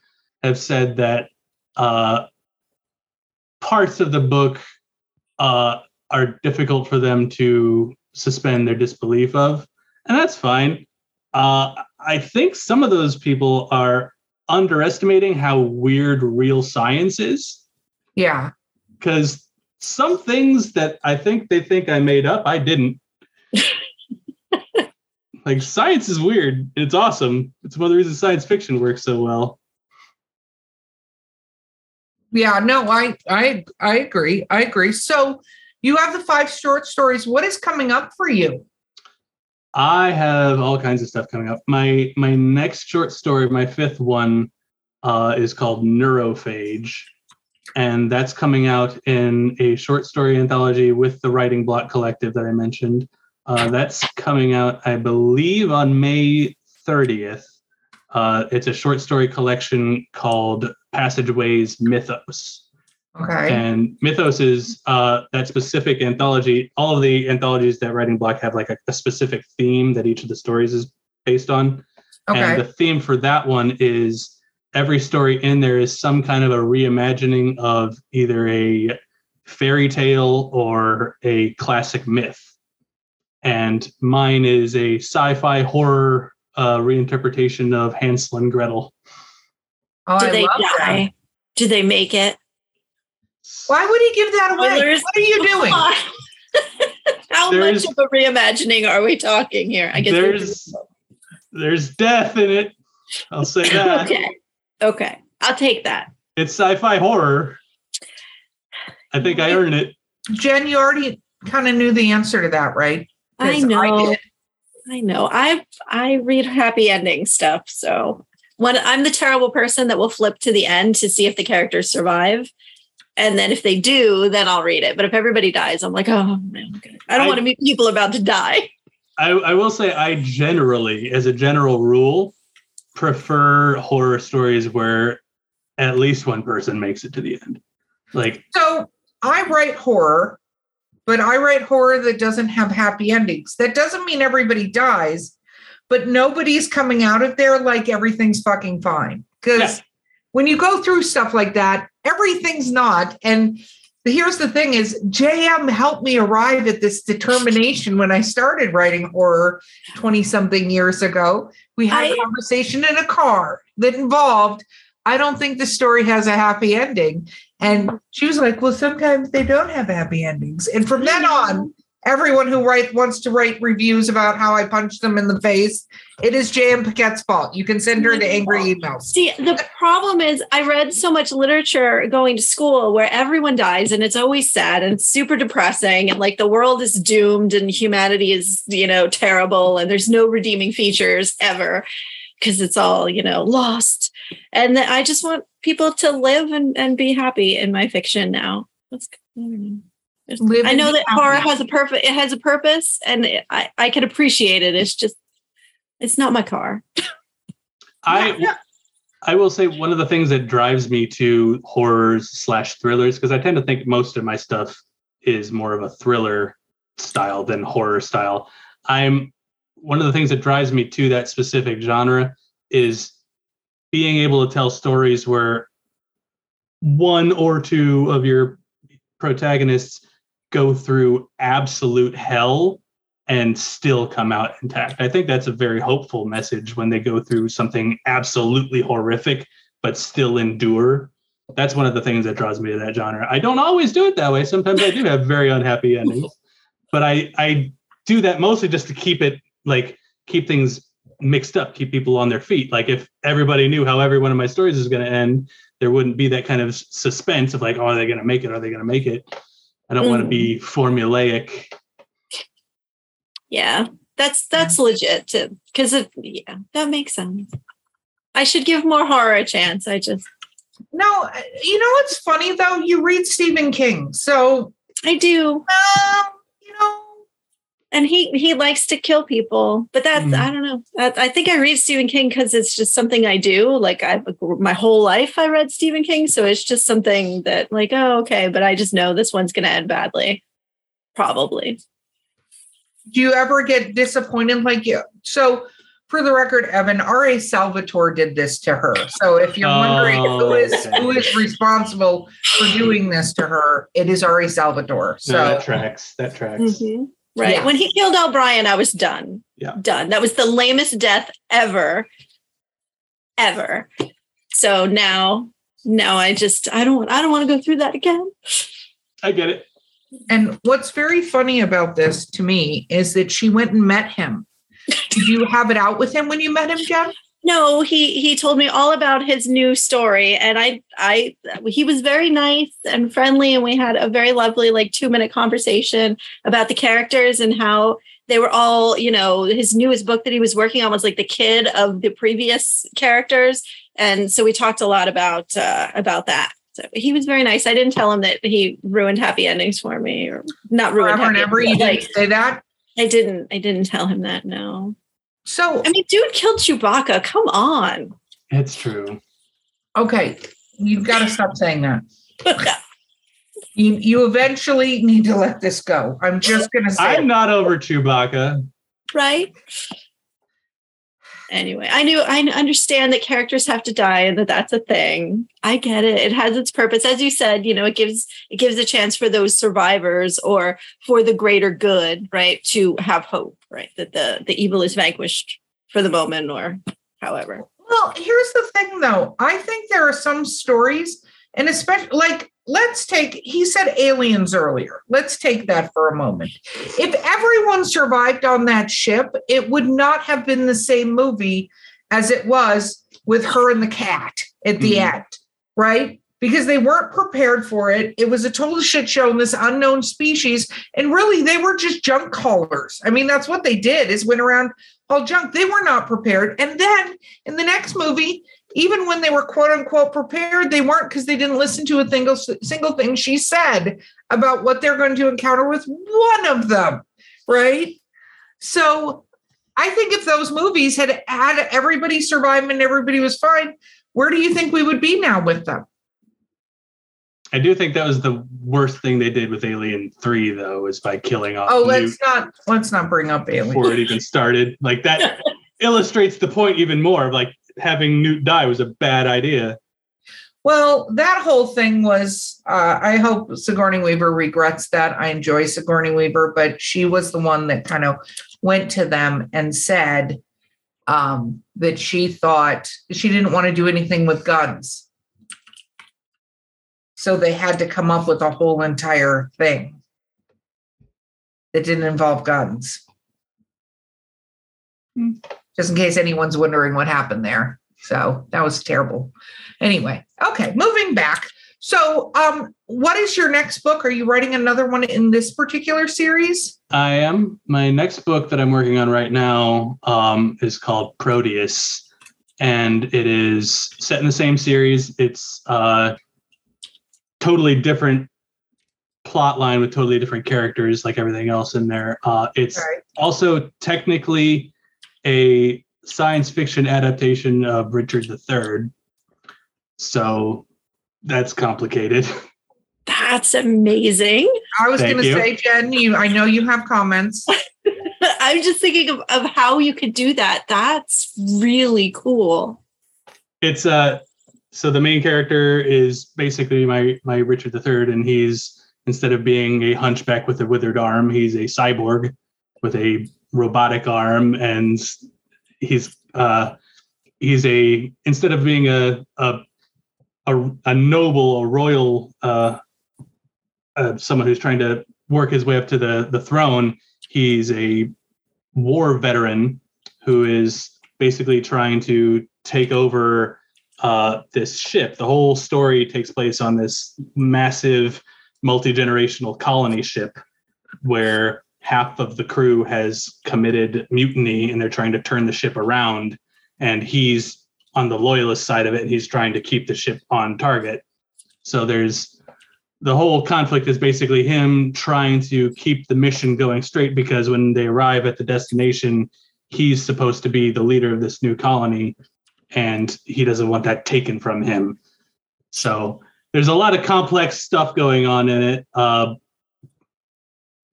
[SPEAKER 3] have said that uh, parts of the book uh, are difficult for them to suspend their disbelief of, and that's fine. Uh, I think some of those people are underestimating how weird real science is
[SPEAKER 2] Yeah.
[SPEAKER 3] because some things that I think they think I made up, I didn't. *laughs* like science is weird. It's awesome. It's one of the reasons science fiction works so well.
[SPEAKER 2] Yeah, no, I I I agree. I agree. So you have the five short stories. What is coming up for you?
[SPEAKER 3] I have all kinds of stuff coming up. My my next short story, my fifth one, uh, is called Neurophage, and that's coming out in a short story anthology with the Writing Bloc Collective that I mentioned. Uh, that's coming out, I believe, on May thirtieth. Uh, it's a short story collection called Passageways Mythos.
[SPEAKER 2] Okay.
[SPEAKER 3] And Mythos is uh, that specific anthology. All of the anthologies that Writing Bloc have like a, a specific theme that each of the stories is based on.
[SPEAKER 2] Okay.
[SPEAKER 3] And the theme for that one is every story in there is some kind of a reimagining of either a fairy tale or a classic myth. And mine is a sci fi horror uh, reinterpretation of Hansel and Gretel.
[SPEAKER 2] Oh,
[SPEAKER 4] Do
[SPEAKER 2] I
[SPEAKER 4] they
[SPEAKER 2] love that.
[SPEAKER 4] die? Do they make it?
[SPEAKER 2] Why would he give that away?
[SPEAKER 4] Spoilers.
[SPEAKER 2] What are you doing? *laughs*
[SPEAKER 4] How
[SPEAKER 3] There's-
[SPEAKER 4] much of a reimagining are we talking here? I guess
[SPEAKER 3] there's there's death in it. I'll say *laughs* that.
[SPEAKER 4] okay. Okay. I'll take that.
[SPEAKER 3] It's sci-fi horror. I think I earned it.
[SPEAKER 2] Jen, you already kind of knew the answer to that, right?
[SPEAKER 4] I know.
[SPEAKER 2] did.
[SPEAKER 4] I know. I I read happy ending stuff. So when I'm the terrible person that will flip to the end to see if the characters survive. And then if they do, then I'll read it. But if everybody dies, I'm like, oh man. I don't
[SPEAKER 3] I-
[SPEAKER 4] want to meet people about to die. *laughs*
[SPEAKER 3] I, I will say I generally, as a general rule, prefer horror stories where at least one person makes it to the end. Like
[SPEAKER 2] So I write horror, but I write horror that doesn't have happy endings. That doesn't mean everybody dies, but nobody's coming out of there like everything's fucking fine. Because
[SPEAKER 3] Yeah.
[SPEAKER 2] when you go through stuff like that, everything's not. And here's the thing is JM helped me arrive at this determination when I started writing horror 20 something years ago. We had a
[SPEAKER 4] I-
[SPEAKER 2] conversation in a car that involved I don't think the story has a happy ending. And she was like, Well, sometimes they don't have happy endings. And from then on, everyone who write wants to write reviews about how I punched them in the face, it is J.M. Paquette's fault. You can send her the angry emails.
[SPEAKER 4] See, the problem is I read so much literature going to school where everyone dies and it's always sad and super depressing and like the world is doomed and humanity is, you know, terrible and there's no redeeming features ever because it's all, you know, lost. And I just want people to live and, and be happy in my fiction now. That's I don't know. There's-
[SPEAKER 2] Live
[SPEAKER 4] I know
[SPEAKER 2] be
[SPEAKER 4] that horror has a purpose. It has a purpose, and it, I I can appreciate it. It's just, it's not my car.
[SPEAKER 3] I
[SPEAKER 2] Yeah.
[SPEAKER 3] I will say one of the things that drives me to horrors slash thrillers because I tend to think most of my stuff is more of a thriller style than horror style. I'm one of the things that drives me to that specific genre is being able to tell stories where one or two of your protagonists go through absolute hell and still come out intact. I think that's a very hopeful message when they go through something absolutely horrific but still endure. That's one of the things that draws me to that genre. I don't always do it that way. Sometimes I do have very unhappy *laughs* endings, but I I do that mostly just to keep it like keep things mixed up, keep people on their feet. Like if everybody knew how every one of my stories is going to end, there wouldn't be that kind of suspense of like, oh, are they going to make it? Are they going to make it? I don't want to be formulaic.
[SPEAKER 4] Yeah, that's that's legit too. Because it, yeah, that makes sense. I should give more horror a chance. I just,
[SPEAKER 2] No, you know what's funny though? You read Stephen King. So,
[SPEAKER 4] I do,
[SPEAKER 2] um, you know,
[SPEAKER 4] and he he likes to kill people. But that's
[SPEAKER 3] Mhm.
[SPEAKER 4] I don't know. I, I think I read Stephen King because it's just something I do. Like I my whole life I read Stephen King, so it's just something that like oh okay. But I just know this one's going to end badly, probably.
[SPEAKER 2] do you ever get disappointed like you? So, for the record, Evan, R.A. Salvatore did this to her. So, if you're wondering who
[SPEAKER 3] Oh,
[SPEAKER 2] is
[SPEAKER 3] okay.
[SPEAKER 2] who is responsible for doing this to her, it is R.A. Salvatore.
[SPEAKER 3] So that tracks. That tracks.
[SPEAKER 4] Mhm. Right.
[SPEAKER 2] Yeah.
[SPEAKER 4] When he killed O'Brien, I was done.
[SPEAKER 3] Yeah.
[SPEAKER 4] Done. That was the lamest death ever. Ever. So now, now I just I don't I don't want to go through that again.
[SPEAKER 3] I get it.
[SPEAKER 2] and what's very funny about this to me is that she went and met him. Did you have it out with him when you met him, Jen?
[SPEAKER 4] No, he he told me all about his new story and I I he was very nice and friendly and we had a very lovely like 2 minute conversation about the characters and how they were all, you know, his newest book that he was working on was like the kid of the previous characters and so we talked a lot about uh about that. So he was very nice. I didn't tell him that he ruined happy endings for me or not ruined
[SPEAKER 2] Forever and
[SPEAKER 4] happy
[SPEAKER 2] ever, you
[SPEAKER 4] endings,
[SPEAKER 2] didn't say that.
[SPEAKER 4] I didn't I didn't tell him that no.
[SPEAKER 2] So,
[SPEAKER 4] I mean, dude killed Chewbacca. Come on.
[SPEAKER 3] It's true.
[SPEAKER 2] okay, you've got to stop saying that. *laughs* You you eventually need to let this go. I'm just gonna say.
[SPEAKER 3] I'm not over Chewbacca.
[SPEAKER 4] right? Anyway, I knew I understand that characters have to die and that that's a thing. I get it. It has its purpose, as you said. You know, it gives it gives a chance for those survivors or for the greater good, right, to have hope, right, that the the evil is vanquished for the moment or however.
[SPEAKER 2] Well, here's the thing though. I think there are some stories, and especially like let's take he said aliens earlier. Let's take that for a moment. If everyone survived on that ship, it would not have been the same movie as it was with her and the cat at the mm-hmm. end, right? Because they weren't prepared for it. It was a total shit show in this unknown species. And really, they were just junk haulers. I mean, that's what they did is went around all junk. They were not prepared. And then in the next movie, even when they were quote unquote prepared, they weren't because they didn't listen to a single single thing she said about what they're going to encounter with one of them, right? So I think if those movies had had everybody survive and everybody was fine, where do you think we would be now with them?
[SPEAKER 3] I do think that was the worst thing they did with Alien Three, though, is by killing off.
[SPEAKER 2] Oh, let's not let's not bring up Alien
[SPEAKER 3] before it even started. Like that *laughs* illustrates the point even more. Like having Newt die was a bad idea.
[SPEAKER 2] Well, that whole thing was. Uh, I hope Sigourney Weaver regrets that. I enjoy Sigourney Weaver, but she was the one that kind of went to them and said um, that she thought she didn't want to do anything with guns. So they had to come up with a whole entire thing that didn't involve guns. Hmm. Just in case anyone's wondering what happened there. So that was terrible. Anyway, okay, moving back. So, um, what is your next book? Are you writing another one in this particular series?
[SPEAKER 3] I am. My next book that I'm working on right now um, is called Proteus, and it is set in the same series. It's uh, totally different plot line with totally different characters, like everything else in there. Uh, it's right. also technically a science fiction adaptation of Richard III. So that's complicated. *laughs*
[SPEAKER 4] That's amazing.
[SPEAKER 2] I was going to say, Jen, you, I know you have comments. *laughs*
[SPEAKER 4] I'm just thinking of, of how you could do that. That's really cool.
[SPEAKER 3] It's uh so the main character is basically my my Richard III, and he's instead of being a hunchback with a withered arm, he's a cyborg with a robotic arm, and he's uh he's a instead of being a a a, a noble, a royal, uh, uh, someone who's trying to work his way up to the the throne. He's a war veteran who is basically trying to take over uh, this ship. The whole story takes place on this massive multi generational colony ship where half of the crew has committed mutiny and they're trying to turn the ship around. And he's on the loyalist side of it and he's trying to keep the ship on target so there's the whole conflict is basically him trying to keep the mission going straight because when they arrive at the destination he's supposed to be the leader of this new colony and he doesn't want that taken from him so there's a lot of complex stuff going on in it uh,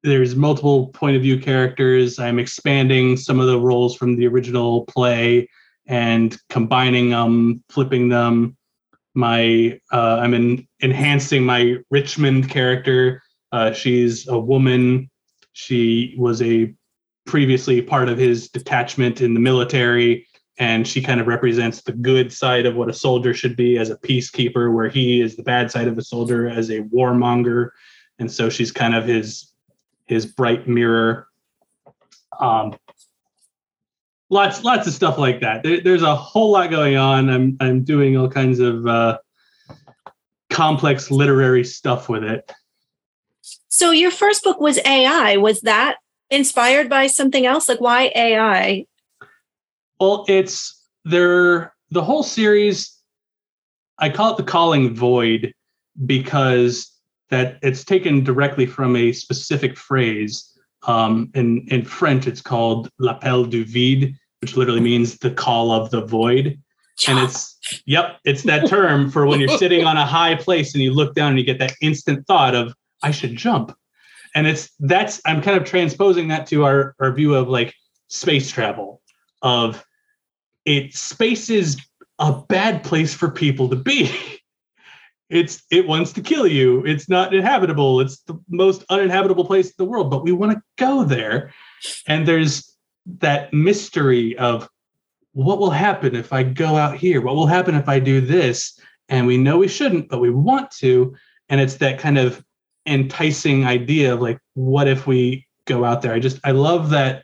[SPEAKER 3] there's multiple point of view characters i'm expanding some of the roles from the original play and combining them, flipping them. My uh, I'm in, enhancing my Richmond character. Uh, she's a woman. She was a previously part of his detachment in the military, and she kind of represents the good side of what a soldier should be as a peacekeeper, where he is the bad side of a soldier as a warmonger. And so she's kind of his his bright mirror. Um, lots lots of stuff like that. There, there's a whole lot going on. I'm i'm doing all kinds of uh, complex literary stuff with it.
[SPEAKER 4] So your first book was ai was that inspired by something else? Like why ai
[SPEAKER 3] well it's there the whole series i call it the calling void because that it's taken directly from a specific phrase um, in, in French, it's called l'appel du vide, which literally means the call of the void. And it's, *laughs* yep, it's that term for when you're sitting on a *laughs* high place and you look down and you get that instant thought of, I should jump. And it's, that's, I'm kind of transposing that to our, our view of like space travel, of it, space is a bad place for people to be. *laughs* it's it wants to kill you. It's not inhabitable. It's the most uninhabitable place in the world but we want to go there. And there's that mystery of what will happen if i go out here? What will happen if i do this? And we know we shouldn't but we want to. And it's that kind of enticing idea of like what if we go out there? I just i love that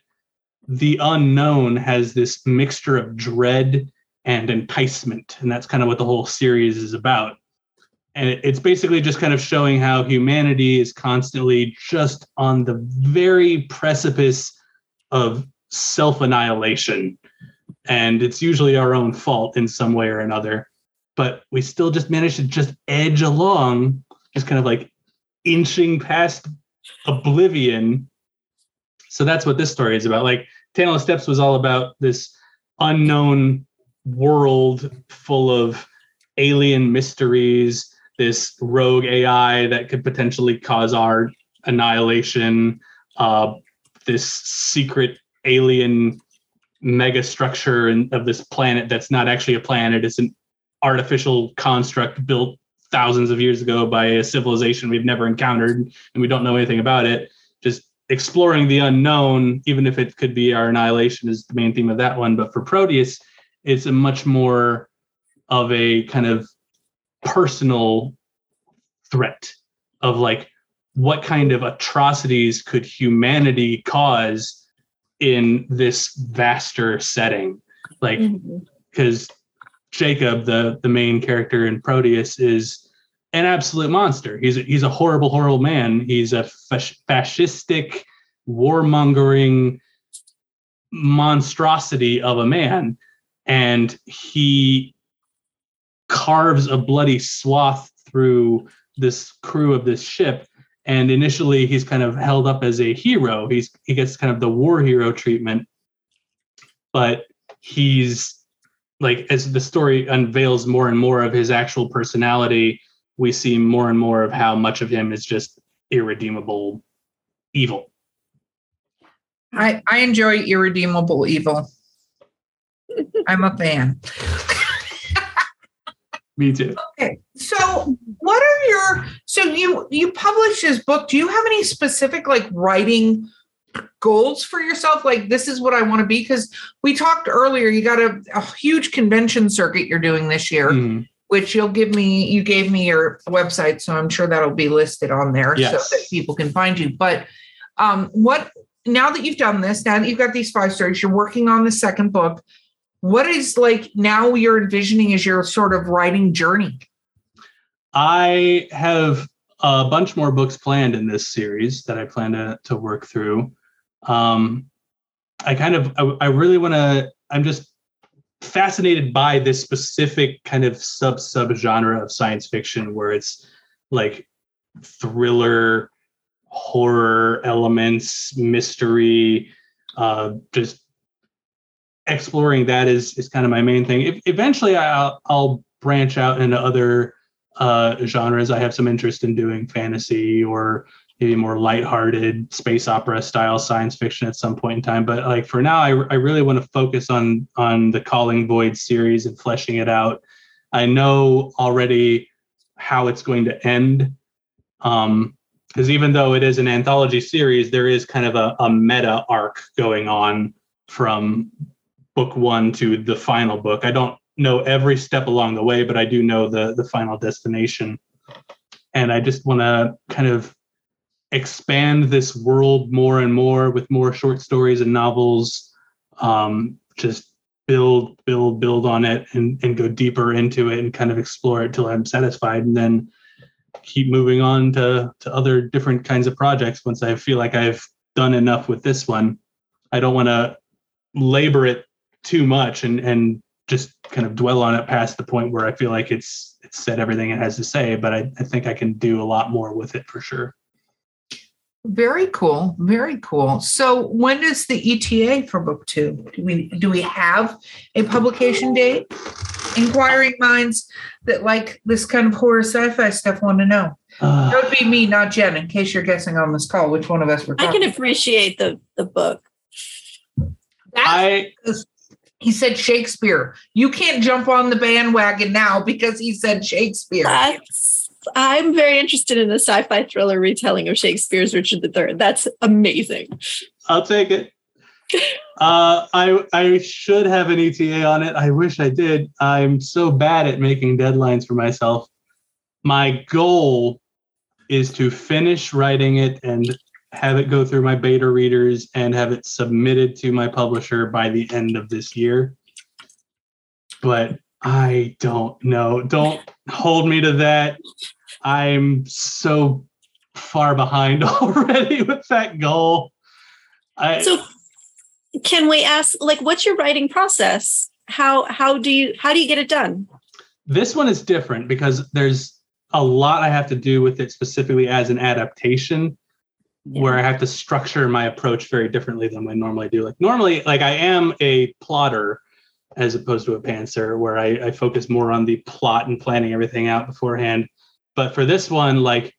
[SPEAKER 3] the unknown has this mixture of dread and enticement. And that's kind of what the whole series is about. And it's basically just kind of showing how humanity is constantly just on the very precipice of self annihilation. And it's usually our own fault in some way or another. But we still just manage to just edge along, just kind of like inching past oblivion. So that's what this story is about. Like of Steps was all about this unknown world full of alien mysteries, this rogue AI that could potentially cause our annihilation, uh, this secret alien mega structure of this planet that's not actually a planet, it's an artificial construct built thousands of years ago by a civilization we've never encountered and we don't know anything about it. Just exploring the unknown, even if it could be our annihilation, is the main theme of that one. But for Proteus, it's a much more of a kind of personal threat of like what kind of atrocities could humanity cause in this vaster setting? Like because mm-hmm. jacob the the main character in proteus is an absolute monster. He's a, he's a horrible horrible man. He's a fascistic warmongering monstrosity of a man. And he carves a bloody swath through this crew of this ship. And initially he's kind of held up as a hero. He's he gets kind of the war hero treatment. But he's like as the story unveils more and more of his actual personality we see more and more of how much of him is just irredeemable evil.
[SPEAKER 2] I i enjoy irredeemable evil. I'm a fan.
[SPEAKER 3] Me too.
[SPEAKER 2] Okay. So what are your so you you publish this book. Do you have any specific like writing goals for yourself? Like this is what I want to be? Because we talked earlier, you got a, a, huge convention circuit you're doing this year. Mm. Which you'll give me, you gave me your website, so I'm sure that'll be listed on there yes. so that people can find you. But um, what now that you've done this, now that you've got these five stories, you're working on the second book what is like now you're envisioning as your sort of writing journey?
[SPEAKER 3] I have a bunch more books planned in this series that i plan to, to work through. Um, i kind of i, I really want to i'm just fascinated by this specific kind of sub sub genre of science fiction where it's like thriller horror elements mystery uh, just exploring that is is kind of my main thing. If, eventually, I'll I'll branch out into other uh, genres. I have some interest in doing fantasy or maybe more lighthearted space opera style science fiction at some point in time. But like for now, I, I really want to focus on on the Calling Void series and fleshing it out. I know already how it's going to end. Um, because even though it is an anthology series, there is kind of a, a meta arc going on from book one to the final book. I don't know every step along the way, but I do know the the final destination. And I just want to kind of expand this world more and more with more short stories and novels. Um, just build, build, build on it and, and go deeper into it and kind of explore it till I'm satisfied and then keep moving on to, to other different kinds of projects once I feel like I've done enough with this one. I don't want to labor it too much and and just kind of dwell on it past the point where I feel like it's it's said everything it has to say, but I, I think I can do a lot more with it for sure.
[SPEAKER 2] Very cool. Very cool. So when is the ETA for book two? Do we do we have a publication date? Inquiring minds that like this kind of horror sci-fi stuff want to know. Uh, that would be me, not Jen, in case you're guessing on this call which one of us we're
[SPEAKER 4] I can appreciate the the book.
[SPEAKER 3] That's I
[SPEAKER 2] he said Shakespeare. You can't jump on the bandwagon now because he said Shakespeare.
[SPEAKER 4] That's, I'm very interested in a sci-fi thriller retelling of Shakespeare's Richard III. That's amazing.
[SPEAKER 3] I'll take it. *laughs* Uh, I I should have an ETA on it. I wish I did. I'm so bad at making deadlines for myself. My goal is to finish writing it and have it go through my beta readers, and have it submitted to my publisher by the end of this year. But I don't know. Don't hold me to that. I'm so far behind *laughs* already with that goal.
[SPEAKER 4] I, so can we ask like what's your writing process? How how do you how do you get it done?
[SPEAKER 3] This one is different because there's a lot I have to do with it specifically as an adaptation yeah. where I have to structure my approach very differently than I normally do. Like normally like I am a plotter as opposed to a pantser where I, I focus more on the plot and planning everything out beforehand. But for this one, like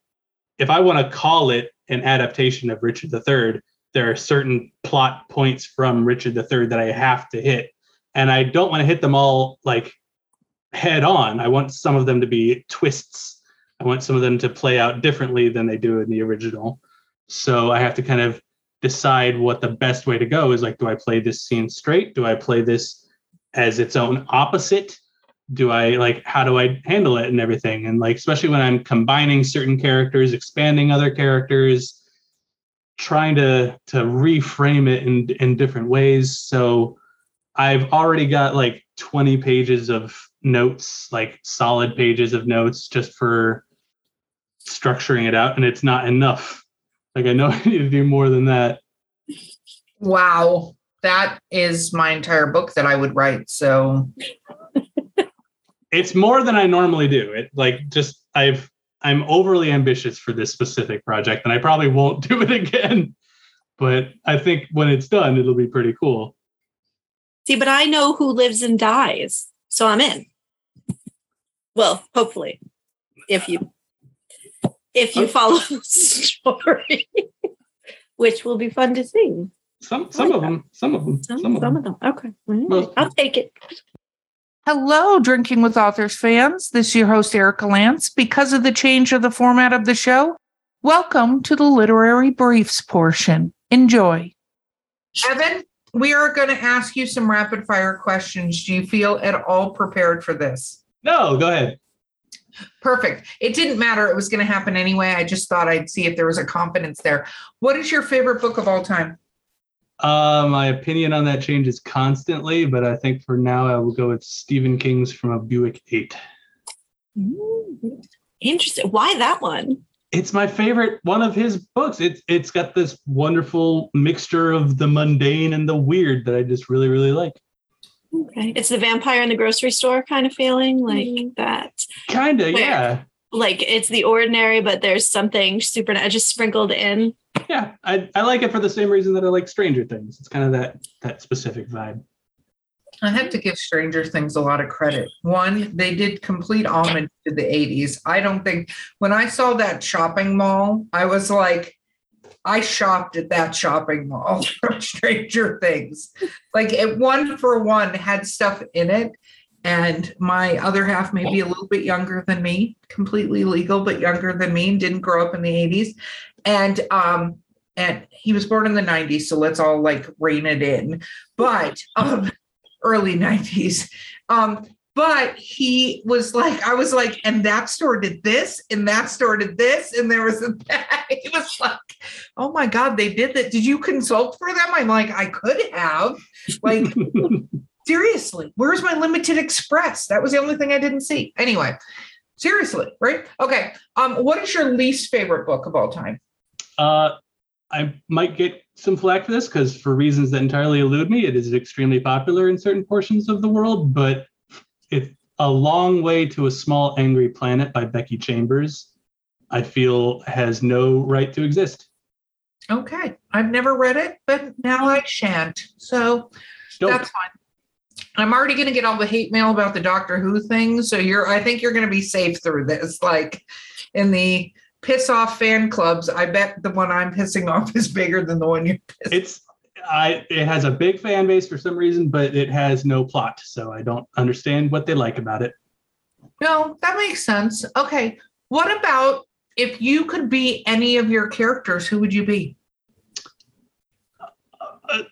[SPEAKER 3] if I want to call it an adaptation of Richard III, there are certain plot points from Richard III that I have to hit. And I don't want to hit them all like head on. I want some of them to be twists. I want some of them to play out differently than they do in the original. So I have to kind of decide what the best way to go is like, do I play this scene straight? Do I play this as its own opposite? do I like how do I handle it and everything? And like especially when I'm combining certain characters, expanding other characters, trying to to reframe it in in different ways. So I've already got like 20 pages of notes, like solid pages of notes just for structuring it out and it's not enough. Like I know *laughs* I need to do more than that.
[SPEAKER 2] Wow. That is my entire book that I would write. So *laughs*
[SPEAKER 3] it's more than I normally do. It like just I've I'm overly ambitious for this specific project, and I probably won't *laughs* do it again. But I think when it's done, it'll be pretty cool.
[SPEAKER 4] See, but I know who lives and dies, so I'm in. Well, hopefully, if you if you oh. follow *laughs* the story, which will be fun to see.
[SPEAKER 3] Some some like of that. them, some of them,
[SPEAKER 4] some, some, of, some them. of them. Okay, right. I'll take it.
[SPEAKER 2] Hello, Drinking with Authors fans. This is your host, Erika Lance. Because of the change of the format of the show, welcome to the literary briefs portion. Enjoy. Evan, we are going to ask you some rapid fire questions. Do you feel at all prepared for this?
[SPEAKER 3] No, go ahead.
[SPEAKER 2] Perfect. It didn't matter. It was going to happen anyway. I just thought I'd see if there was a confidence there. What is your favorite book of all time?
[SPEAKER 3] Uh, my opinion on that changes constantly, but I think for now I will go with Stephen King's From a Buick 8.
[SPEAKER 4] Interesting. Why that one?
[SPEAKER 3] It's my favorite one of his books. It's it's got this wonderful mixture of the mundane and the weird that I just really really like.
[SPEAKER 4] Okay, it's the vampire in the grocery store kind of feeling, like mm. that.
[SPEAKER 3] Kind of, yeah.
[SPEAKER 4] Like it's the ordinary, but there's something super just sprinkled in
[SPEAKER 3] yeah, I, I like it for the same reason that I like Stranger Things. It's kind of that that specific vibe.
[SPEAKER 2] I have to give Stranger Things a lot of credit. One, they did complete homage to the 80s. I don't think when I saw that shopping mall, I was like, I shopped at that shopping mall *laughs* from Stranger Things. Like it one for one had stuff in it. And my other half may be a little bit younger than me, completely legal, but younger than me, didn't grow up in the 80s and um and he was born in the 90s so let's all like rein it in but um *laughs* early 90s um but he was like i was like and that store did this and that store did this and there was a that *laughs* he was like oh my god they did that. Did you consult for them? I'm like i could have. Like *laughs* seriously where's my limited express? That was the only thing i didn't see. Anyway seriously right? Okay um what is your least favorite book of all time?
[SPEAKER 3] Uh, I might get some flack for this because, for reasons that entirely elude me, it is extremely popular in certain portions of the world. But it's a long way to a small angry planet by Becky Chambers. I feel has no right to exist.
[SPEAKER 2] Okay, I've never read it, but now I shan't. So Dope. that's fine. I'm already going to get all the hate mail about the Doctor Who thing. So you're, I think you're going to be safe through this. Like in the piss off fan clubs, I bet the one I'm pissing off is bigger than the one you're pissing.
[SPEAKER 3] It's I it has a big fan base for some reason, but it has no plot, so I don't understand what they like about it.
[SPEAKER 2] No, that makes sense. Okay. What about if you could be any of your characters, who would you be?
[SPEAKER 3] Uh,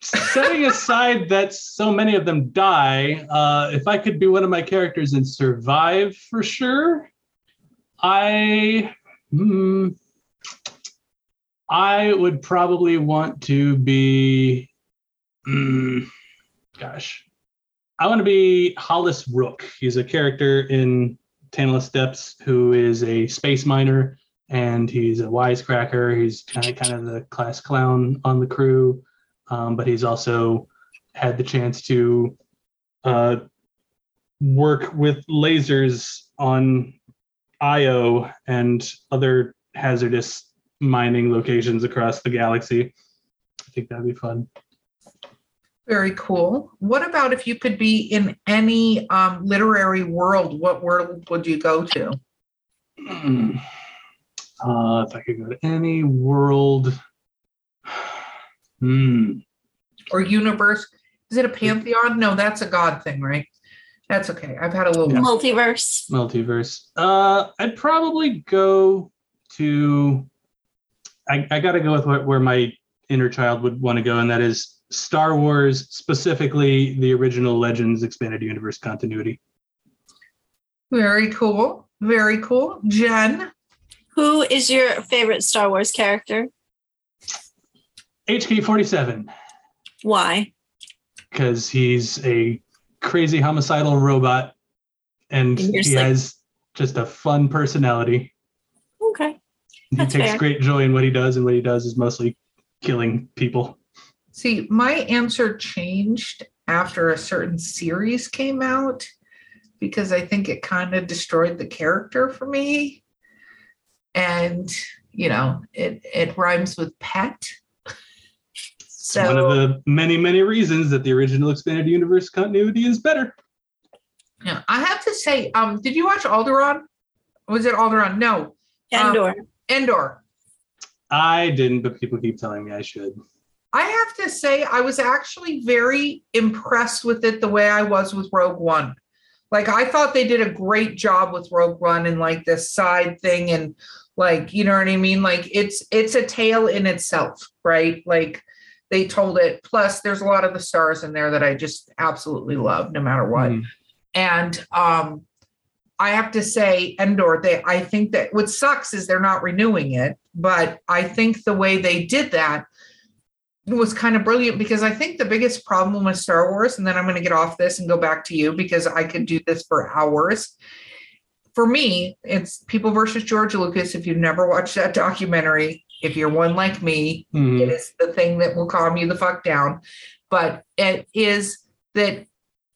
[SPEAKER 3] setting aside *laughs* that so many of them die, uh, if I could be one of my characters and survive for sure, I Hmm. I would probably want to be, mm, gosh, I want to be Hollis Rook. He's a character in Tantalus Depths who is a space miner and he's a wisecracker. He's kind of kind of the class clown on the crew, um, but he's also had the chance to uh, work with lasers on Io and other hazardous mining locations across the galaxy. I think that'd be fun.
[SPEAKER 2] Very cool. What about if you could be in any um, literary world? What world would you go to?
[SPEAKER 3] Hmm. Uh, if I could go to any world, hmm.
[SPEAKER 2] Or universe? Is it a pantheon? No, that's a god thing, right? That's okay. I've had a little
[SPEAKER 4] yeah. multiverse.
[SPEAKER 3] Multiverse. Uh, I'd probably go to. I, I got to go with where, where my inner child would want to go, and that is Star Wars, specifically the original Legends expanded universe continuity.
[SPEAKER 2] Very cool. Very cool. Jen.
[SPEAKER 4] Who is your favorite Star Wars character?
[SPEAKER 3] HK 47.
[SPEAKER 4] Why?
[SPEAKER 3] Because he's a crazy homicidal robot and he like, has just a fun personality.
[SPEAKER 4] Okay.
[SPEAKER 3] That's he takes fair. great joy in what he does, and what he does is mostly killing people.
[SPEAKER 2] See, my answer changed after a certain series came out because I think it kind of destroyed the character for me. And, you know, it, it rhymes with pet.
[SPEAKER 3] so, one of the many, many reasons that the original expanded universe continuity is better.
[SPEAKER 2] Yeah, I have to say, um, did you watch Alderaan? Was it Alderaan? No.
[SPEAKER 4] Andor.
[SPEAKER 2] Um, Andor.
[SPEAKER 3] I didn't, but people keep telling me I should.
[SPEAKER 2] I have to say, I was actually very impressed with it the way I was with Rogue One. Like, I thought they did a great job with Rogue One and like this side thing, and like, you know what I mean? Like, it's it's a tale in itself, right? Like, they told it. Plus, there's a lot of the stars in there that I just absolutely love, no matter what. Mm. And um, I have to say, Andor, they I think that what sucks is they're not renewing it, but I think the way they did that was kind of brilliant because I think the biggest problem with Star Wars, and then I'm going to get off this and go back to you because I could do this for hours. For me, it's People versus George Lucas. If you've never watched that documentary, if you're one like me, mm-hmm. it is the thing that will calm you the fuck down. But it is that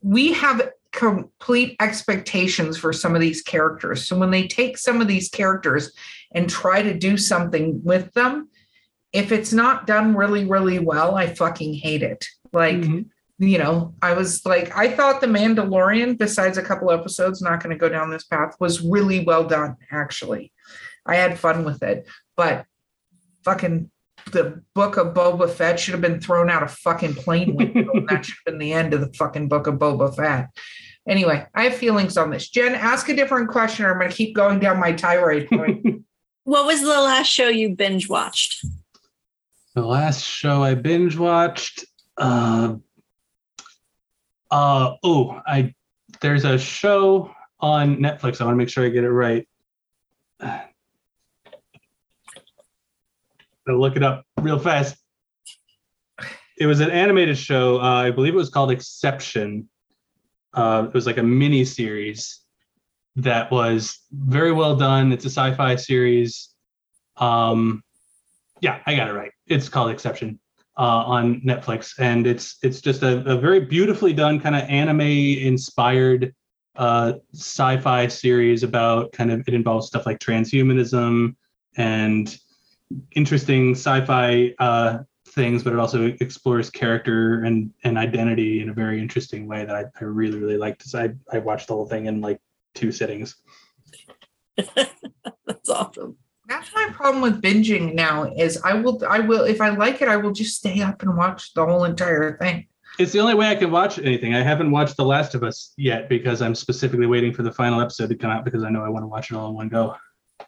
[SPEAKER 2] we have complete expectations for some of these characters. So when they take some of these characters and try to do something with them, if it's not done really, really well, I fucking hate it. Like, mm-hmm. you know, I was like, I thought The Mandalorian, besides a couple episodes, not going to go down this path, was really well done, actually. I had fun with it. But fucking the book of Boba Fett should have been thrown out a fucking plane window. *laughs* that should have been the end of the fucking book of Boba Fett. Anyway, I have feelings on this. Jen, ask a different question or I'm going to keep going down my tirade point. *laughs*
[SPEAKER 4] what was the last show you binge watched?
[SPEAKER 3] The last show I binge watched. Uh, uh, oh, I there's a show on Netflix. I want to make sure I get it right. *sighs* I'll look it up real fast. It was an animated show. Uh, I believe it was called Exception. Uh, it was like a mini series that was very well done. It's a sci-fi series. Um, yeah, I got it right. It's called Exception uh, on Netflix, and it's it's just a, a very beautifully done kind of anime inspired uh, sci-fi series about kind of it involves stuff like transhumanism and interesting sci-fi uh, things, but it also explores character and and identity in a very interesting way that I, I really really liked. So I I watched the whole thing in like two sittings. *laughs*
[SPEAKER 4] That's awesome
[SPEAKER 2] that's my problem with binging now is I will I will if I like it I will just stay up and watch the whole entire thing.
[SPEAKER 3] It's the only way I can watch anything. I haven't watched The Last of Us yet because I'm specifically waiting for the final episode to come out because I know I want to watch it all in one go.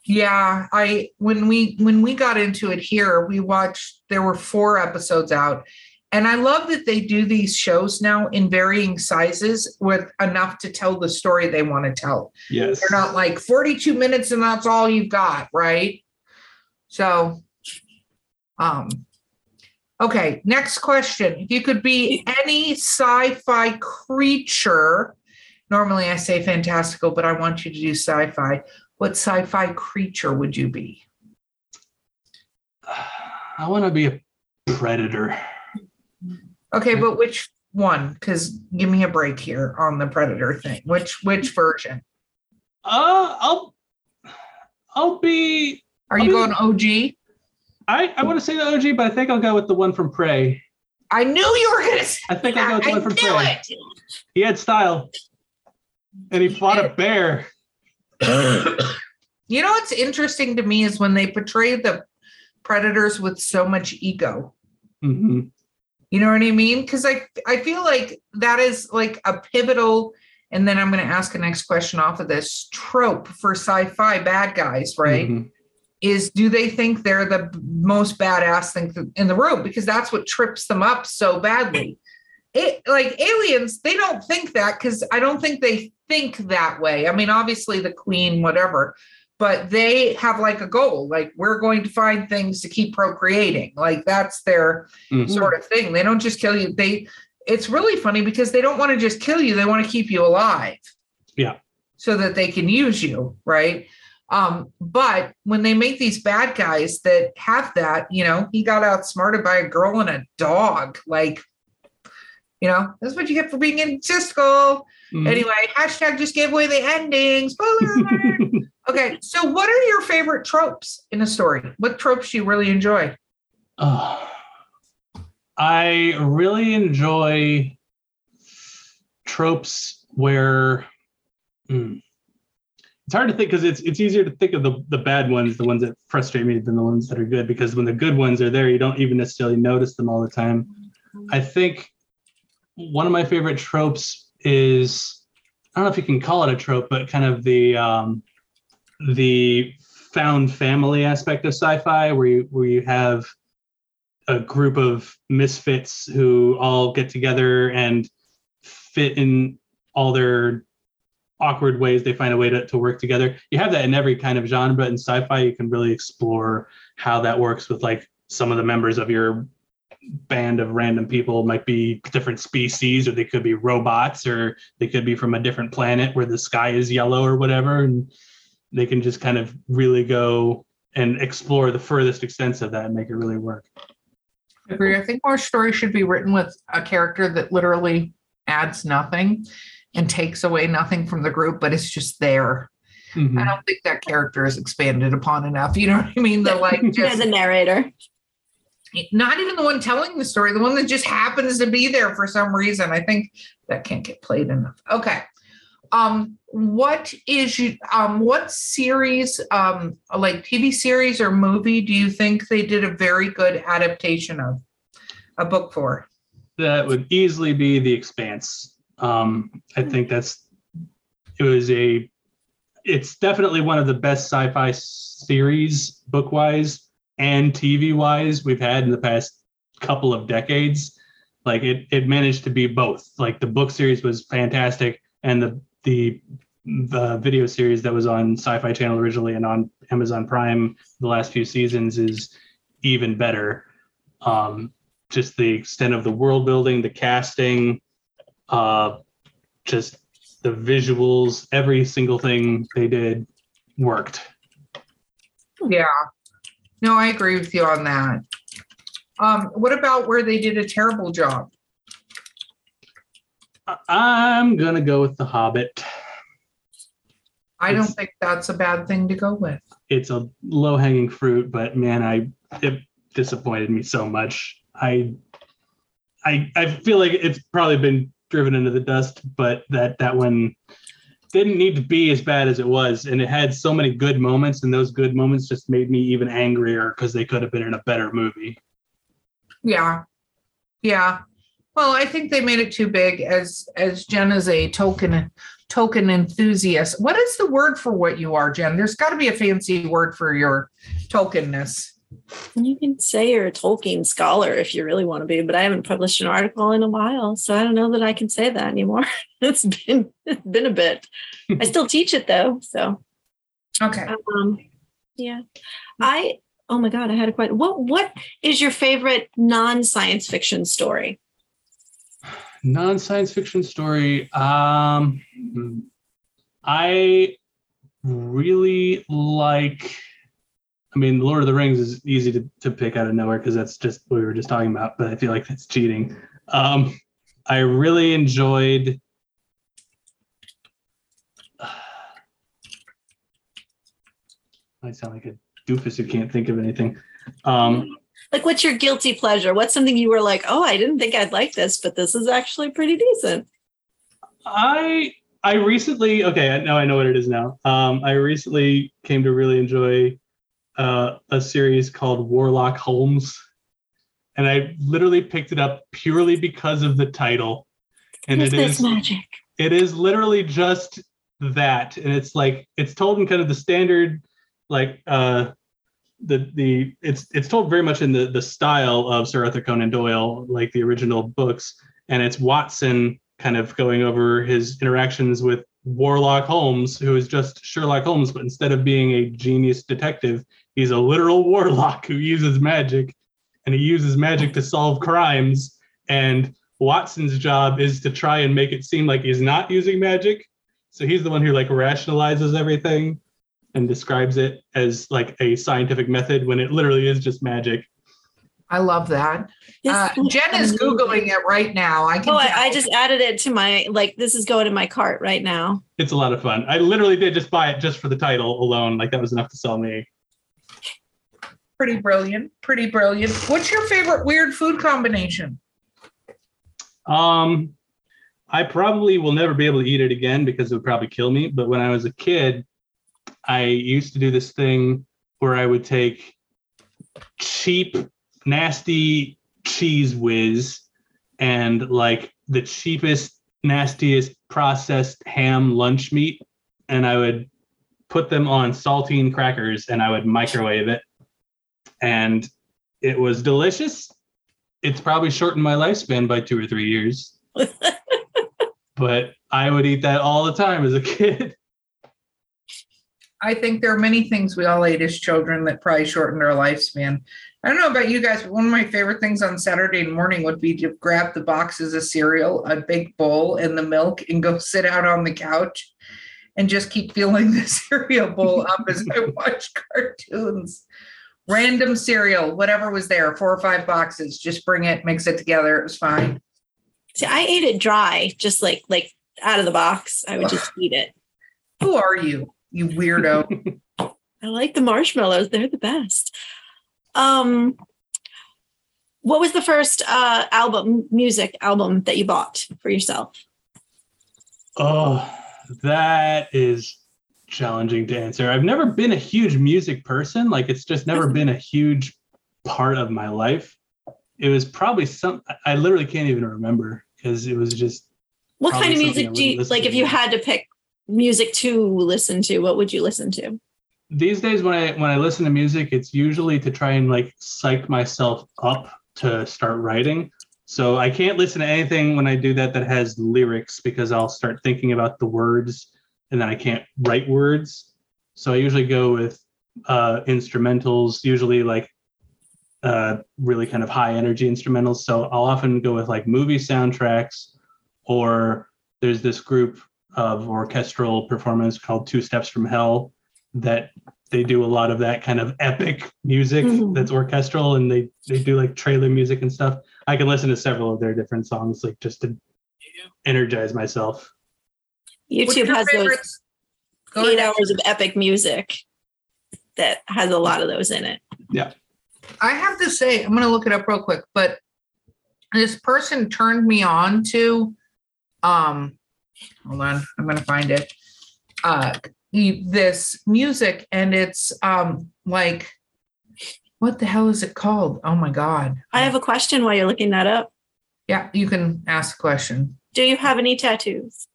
[SPEAKER 2] Yeah, I when we when we got into it here, we watched there were 4 episodes out and I love that they do these shows now in varying sizes with enough to tell the story they want to tell.
[SPEAKER 3] Yes.
[SPEAKER 2] They're not like 42 minutes and that's all you've got, right? So Um, okay, next question. If you could be any sci-fi creature, normally I say fantastical, but I want you to do sci-fi. What sci-fi creature would you be?
[SPEAKER 3] I want to be a predator.
[SPEAKER 2] Okay, but which one? Because give me a break here on the predator thing. Which which version?
[SPEAKER 3] Uh, I'll I'll be.
[SPEAKER 2] Are
[SPEAKER 3] I'll
[SPEAKER 2] you
[SPEAKER 3] be-
[SPEAKER 2] going OG?
[SPEAKER 3] I I want to say the OG, but I think I'll go with the one from Prey.
[SPEAKER 2] I knew you were gonna say
[SPEAKER 3] I think I'll go with the
[SPEAKER 2] I
[SPEAKER 3] one from Prey.
[SPEAKER 2] it.
[SPEAKER 3] He had style, and he fought a bear. *coughs*
[SPEAKER 2] You know what's interesting to me is when they portray the predators with so much ego.
[SPEAKER 3] hmm
[SPEAKER 2] You know what I mean? Because I I feel like that is like a pivotal, and then I'm going to ask a next question off of this trope for sci-fi bad guys, right?
[SPEAKER 3] Mhm.
[SPEAKER 2] Is do they think they're the most badass thing in the room? Because that's what trips them up so badly. It like aliens, they don't think that because I don't think they think that way. I mean, obviously the queen, whatever, but they have like a goal, like we're going to find things to keep procreating. Like that's their
[SPEAKER 3] Mhm.
[SPEAKER 2] sort of thing. They don't just kill you. They it's really funny because they don't want to just kill you, they want to keep you alive.
[SPEAKER 3] Yeah.
[SPEAKER 2] So that they can use you, right? Um, but when they make these bad guys that have that, you know, he got outsmarted by a girl and a dog. Like, you know, that's what you get for being egotistical.
[SPEAKER 3] Mhm.
[SPEAKER 2] Anyway, hashtag just gave away the ending. Spoiler alert. *laughs* okay, so what are your favorite tropes in a story? What tropes do you really enjoy?
[SPEAKER 3] Oh, I really enjoy tropes where hmm, it's hard to think because it's it's easier to think of the the bad ones, the ones that frustrate me, than the ones that are good. Because when the good ones are there, you don't even necessarily notice them all the time. I think one of my favorite tropes is I don't know if you can call it a trope, but kind of the um, the found family aspect of sci-fi, where you where you have a group of misfits who all get together and fit in all their awkward ways. They find a way to, to work together. You have that in every kind of genre but in sci-fi you can really explore how that works with like some of the members of your band of random people might be different species or they could be robots or they could be from a different planet where the sky is yellow or whatever and they can just kind of really go and explore the furthest extents of that and make it really work
[SPEAKER 2] I agree. I think more stories should be written with a character that literally adds nothing and takes away nothing from the group, but it's just there.
[SPEAKER 3] Mhm.
[SPEAKER 2] I don't think that character is expanded upon enough. You know what I mean? The like *laughs*
[SPEAKER 4] Yeah,
[SPEAKER 2] just
[SPEAKER 4] the narrator.
[SPEAKER 2] Not even the one telling the story, the one that just happens to be there for some reason. I think that can't get played enough. Okay. Um, what is you um what series um like TV series or movie do you think they did a very good adaptation of a book for?
[SPEAKER 3] that would easily be the expanse um i think that's it was a it's definitely one of the best sci-fi series book wise and tv wise we've had in the past couple of decades like it it managed to be both like the book series was fantastic and the the the video series that was on sci-fi channel originally and on amazon prime the last few seasons is even better um just the extent of the world building, the casting, uh, just the visuals, every single thing they did worked.
[SPEAKER 2] Yeah. No, I agree with you on that. Um, what about where they did a terrible job?
[SPEAKER 3] I'm gonna go with The Hobbit.
[SPEAKER 2] I don't think that's a bad thing to go with.
[SPEAKER 3] It's a low hanging fruit, but man, I it disappointed me so much. I I I feel like it's probably been driven into the dust, but that that one didn't need to be as bad as it was, and it had so many good moments, and those good moments just made me even angrier because they could have been in a better movie.
[SPEAKER 2] Yeah. Yeah. Well, I think they made it too big as as Jen is a Tolkien Tolkien enthusiast. What is the word for what you are, Jen? There's got to be a fancy word for your Tolkienness.
[SPEAKER 4] You can say you're a Tolkien scholar if you really want to be, but I haven't published an article in a while, so I don't know that I can say that anymore. *laughs* it's been it's been a bit. I still teach it though, so
[SPEAKER 2] Okay.
[SPEAKER 4] um, yeah. I Oh my god, I had a question. What what is your favorite non-science fiction story?
[SPEAKER 3] Non-science fiction story. Um I really like I mean, Lord of the Rings is easy to, to pick out of nowhere because that's just what we were just talking about, but I feel like that's cheating. Um, I really enjoyed. *sighs* I sound like a doofus who can't think of anything. Um,
[SPEAKER 4] like, what's your guilty pleasure? What's something you were like, oh, I didn't think I'd like this, but this is actually pretty decent?
[SPEAKER 3] I I recently okay, now I know what it is now. Um, I recently came to really enjoy uh, a series called Warlock Holmes, and I literally picked it up purely because of the title. And it is
[SPEAKER 4] magic.
[SPEAKER 3] It is literally just that, and it's like it's told in kind of the standard, like uh, the the it's it's told very much in the the style of Sir Arthur Conan Doyle, like the original books, and it's Watson kind of going over his interactions with Warlock Holmes, who is just Sherlock Holmes, but instead of being a genius detective, he's a literal warlock who uses magic and he uses magic to solve crimes. And Watson's job is to try and make it seem like he's not using magic. So he's the one who like rationalizes everything and describes it as like a scientific method when it literally is just magic.
[SPEAKER 2] I love that. Uh, Jen is googling it right now. I can.
[SPEAKER 4] Oh, I, I, just added it to my like. This is going in my cart right now.
[SPEAKER 3] It's a lot of fun. I literally did just buy it just for the title alone. Like that was enough to sell me
[SPEAKER 2] pretty brilliant. Pretty brilliant. What's your favorite weird food combination?
[SPEAKER 3] Um, I probably will never be able to eat it again because it would probably kill me. But when I was a kid, I used to do this thing where I would take cheap, nasty Cheez Whiz and like the cheapest, nastiest processed ham lunch meat, and I would put them on saltine crackers and I would microwave it and it was delicious. It's probably shortened my lifespan by two or three years. *laughs* but I would eat that all the time as a kid. *laughs*
[SPEAKER 2] I think there are many things we all ate as children that probably shortened our lifespan. I don't know about you guys, but one of my favorite things on Saturday morning would be to grab the boxes of cereal, a big bowl, and the milk, and go sit out on the couch and just keep filling the *laughs* cereal bowl up as I watch cartoons random cereal, whatever was there, four or five boxes. Just bring it, mix it together. It was fine.
[SPEAKER 4] See, I ate it dry, just like like out of the box. I would just eat it. *sighs*
[SPEAKER 2] Who are you, you weirdo? *laughs*
[SPEAKER 4] I like the marshmallows. They're the best. Um, what was the first uh, album, music album that you bought for yourself?
[SPEAKER 3] Oh, that is challenging to answer. I've never been a huge music person. Like it's just never been a huge part of my life. It was probably some I literally can't even remember because it was just
[SPEAKER 4] What kind of music do you like if you had to pick music to listen to, what would you listen to?
[SPEAKER 3] These days when I when I listen to music, it's usually to try and like psych myself up to start writing. So I can't listen to anything when I do that that has lyrics because I'll start thinking about the words and then I can't write words. So I usually go with uh, instrumentals, usually like uh, really kind of high energy instrumentals. So I'll often go with like movie soundtracks, or there's this group of orchestral performance called Two Steps from Hell that they do a lot of that kind of epic music mm-hmm. that's orchestral and they they do like trailer music and stuff. I can listen to several of their different songs like just to energize myself.
[SPEAKER 4] YouTube has those eight ahead. hours of epic music that has a lot of those in it.
[SPEAKER 3] Yeah.
[SPEAKER 2] I have to say, I'm going to look it up real quick, but this person turned me on to, um, hold on, I'm going to find it. Uh, this music, and it's um like, what the hell is it called? Oh my god!
[SPEAKER 4] I have a question while you're looking that up.
[SPEAKER 2] Yeah, you can ask a question.
[SPEAKER 4] Do you have any tattoos?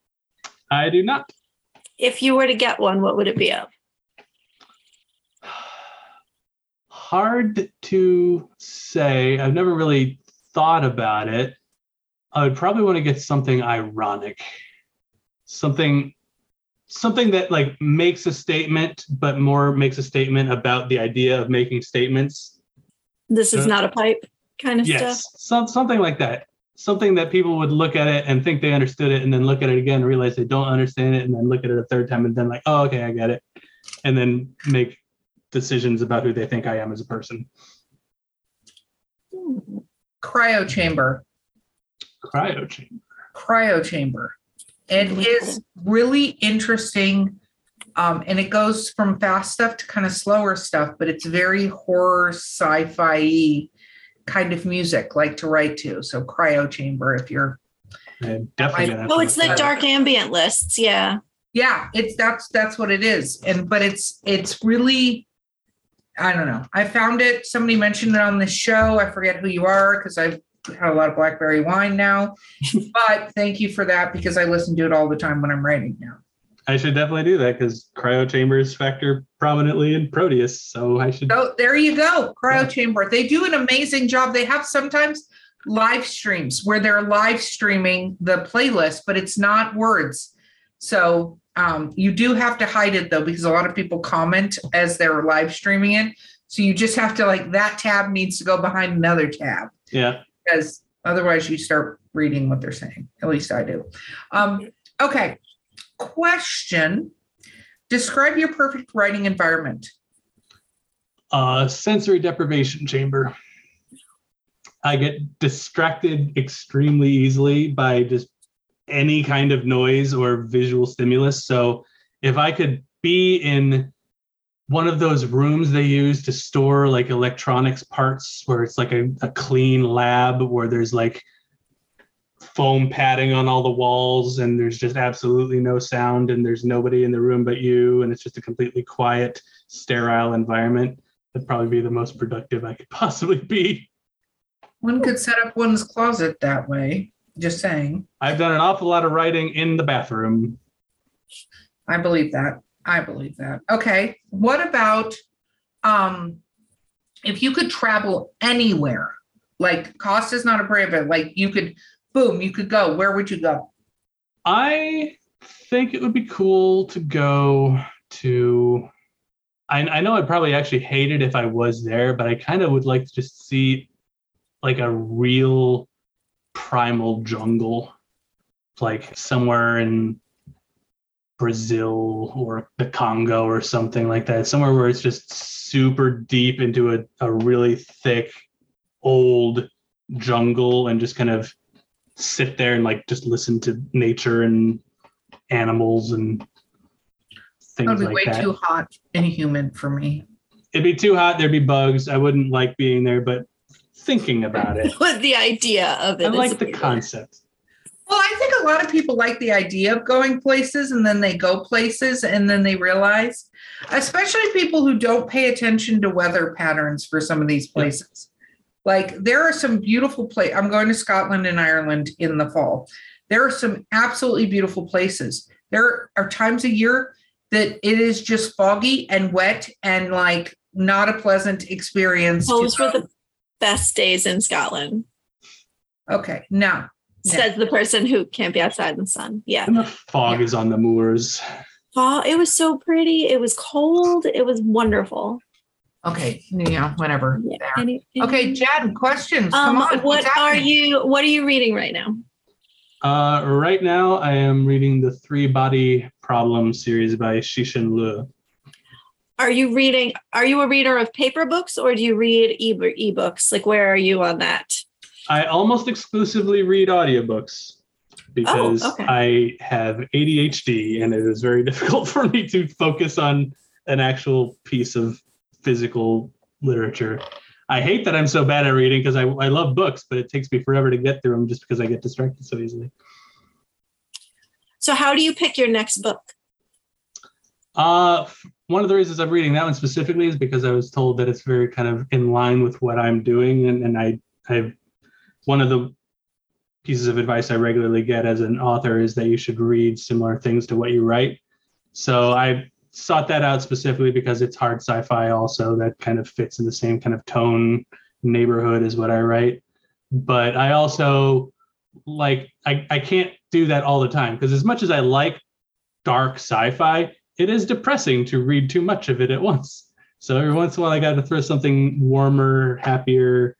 [SPEAKER 3] I do not.
[SPEAKER 4] If you were to get one, what would it be of?
[SPEAKER 3] Hard to say. I've never really thought about it. I would probably want to get something ironic, something something that like makes a statement, but more makes a statement about the idea of making statements.
[SPEAKER 4] This is
[SPEAKER 3] Uh,
[SPEAKER 4] not a pipe kind of
[SPEAKER 3] Yes,
[SPEAKER 4] stuff.
[SPEAKER 3] some, something like that. Something that people would look at it and think they understood it, and then look at it again and realize they don't understand it, and then look at it a third time and then like, oh, okay, I get it, and then make decisions about who they think I am as a person.
[SPEAKER 2] Cryo chamber.
[SPEAKER 3] Cryo chamber.
[SPEAKER 2] cryo chamber. It is really interesting. Um, and it goes from fast stuff to kind of slower stuff, but it's very horror, sci-fi kind of music, like to write to. So cryo chamber, if you're
[SPEAKER 3] I'm definitely gonna
[SPEAKER 4] Oh, it's the
[SPEAKER 3] that
[SPEAKER 4] dark ambient lists. Yeah.
[SPEAKER 2] yeah, it's that's that's what it is. And but it's it's really I don't know. I found it, somebody mentioned it on the show. I forget who you are because I've had a lot of blackberry wine now. *laughs* but thank you for that because I listen to it all the time when I'm writing now.
[SPEAKER 3] I should definitely do that because cryo chambers factor prominently in Proteus. So I should.
[SPEAKER 2] Oh, there you go. Cryo Chamber. They do an amazing job. They have sometimes live streams where they're live streaming the playlist, but it's not words. So um, you do have to hide it though, because a lot of people comment as they're live streaming it. So you just have to like that tab needs to go behind another tab
[SPEAKER 3] Yeah.
[SPEAKER 2] because otherwise you start reading what they're saying. At least I do. Um, okay. Question Describe your perfect writing environment.
[SPEAKER 3] Uh, sensory deprivation chamber. I get distracted extremely easily by just any kind of noise or visual stimulus. So if I could be in one of those rooms they use to store like electronics parts where it's like a, a clean lab where there's like foam padding on all the walls and there's just absolutely no sound and there's nobody in the room but you and it's just a completely quiet sterile environment that'd probably be the most productive i could *laughs* possibly be
[SPEAKER 2] One could set up one's closet that way. Just saying.
[SPEAKER 3] i've done an awful lot of writing in the bathroom
[SPEAKER 2] I believe that. I believe that. Okay. What about um if you could travel anywhere? Like cost is not a prohibit. Like you could boom, you could go. Where would you go?
[SPEAKER 3] I think it would be cool to go to. I, I know I'd probably actually hate it if I was there, but I kind of would like to just see like a real primal jungle, like somewhere in Brazil or the Congo or something like that. Somewhere where it's just super deep into a, a really thick, old jungle and just kind of sit there and like just listen to nature and animals and
[SPEAKER 2] That
[SPEAKER 3] things
[SPEAKER 2] would be
[SPEAKER 3] like
[SPEAKER 2] way
[SPEAKER 3] that.
[SPEAKER 2] too hot and humid for me.
[SPEAKER 3] It'd be too hot. There'd be bugs. I wouldn't like being there, but thinking about it, *laughs*
[SPEAKER 4] But the idea of it
[SPEAKER 3] I like the concept.
[SPEAKER 2] Well, I think a lot of people like the idea of going places and then they go places and then they realize, especially people who don't pay attention to weather patterns for some of these places. Like there are some beautiful place. I'm going to Scotland and Ireland in the fall. There are some absolutely beautiful places. There are times a year that it is just foggy and wet and like not a pleasant experience.
[SPEAKER 4] Those were the best days in Scotland,
[SPEAKER 2] okay, now
[SPEAKER 4] says the person who can't be outside in the sun. Yeah.
[SPEAKER 3] And the fog is on the moors.
[SPEAKER 4] Oh, it was so pretty. It was cold. It was wonderful.
[SPEAKER 2] Okay, yeah, whatever.
[SPEAKER 4] Yeah.
[SPEAKER 2] There.
[SPEAKER 4] Any-
[SPEAKER 2] Okay,
[SPEAKER 4] any-
[SPEAKER 2] Jen, questions.
[SPEAKER 4] Um,
[SPEAKER 2] Come on.
[SPEAKER 4] what are you what are you reading right now?
[SPEAKER 3] Uh, right now, I am reading the Three Body Problem series by Cixin Liu.
[SPEAKER 4] Are you reading are you a reader of paper books or do you read e ebooks? Like where are you on that?
[SPEAKER 3] I almost exclusively read audiobooks because
[SPEAKER 4] okay.
[SPEAKER 3] I have ADHD and it is very *laughs* difficult for me to focus on an actual piece of physical literature. I hate that I'm so bad at reading because I, I love books, but it takes me forever to get through them just because I get distracted so easily.
[SPEAKER 4] So how do you pick your next book?
[SPEAKER 3] Uh, one of the reasons I'm reading that one specifically is because I was told that it's very kind of in line with what I'm doing, and, and I I one of the pieces of advice I regularly get as an author is that you should read similar things to what you write. So I sought that out specifically because it's hard sci-fi also that kind of fits in the same kind of tone neighborhood as what I write. But I also like I, I can't do that all the time because as much as I like dark sci-fi, it is depressing to read too much of it at once. So every once in a while, I got to throw something warmer, happier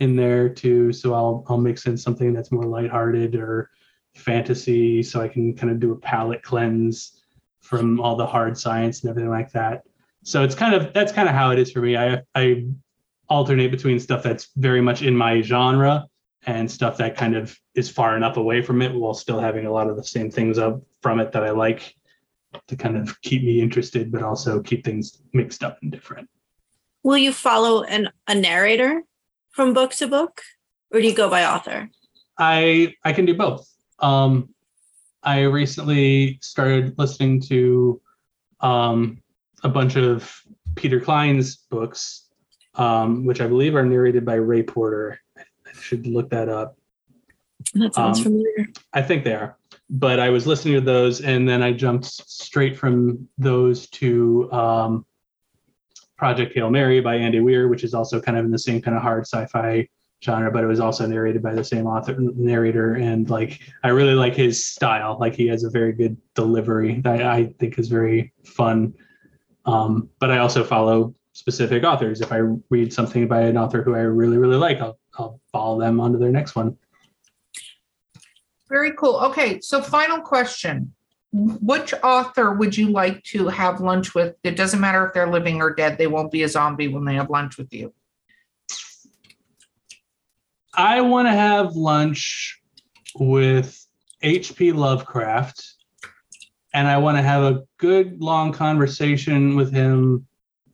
[SPEAKER 3] in there too. So I'll I'll mix in something that's more lighthearted or fantasy, so I can kind of do a palate cleanse from all the hard science and everything like that. So it's kind of that's kind of how it is for me. I I alternate between stuff that's very much in my genre and stuff that kind of is far enough away from it while still having a lot of the same things up from it that I like to kind of keep me interested, but also keep things mixed up and different.
[SPEAKER 4] Will you follow an a narrator from book to book, or do you go by author?
[SPEAKER 3] I I can do both. Um, I recently started listening to um, a bunch of Peter Clines' books, um, which I believe are narrated by Ray Porter. I should look that up.
[SPEAKER 4] That sounds um, familiar.
[SPEAKER 3] I think they are but I was listening to those, and then I jumped straight from those to um, Project Hail Mary by Andy Weir, which is also kind of in the same kind of hard sci-fi genre, but it was also narrated by the same author narrator. And like, I really like his style. Like, he has a very good delivery that I think is very fun. Um, but I also follow specific authors. If I read something by an author who I really, really like, I'll, I'll follow them onto their next one.
[SPEAKER 2] Very cool. Okay, so final question. Which author would you like to have lunch with? It doesn't matter if they're living or dead, they won't be a zombie when they have lunch with you.
[SPEAKER 3] I want to have lunch with H.P. Lovecraft, and I want to have a good long conversation with him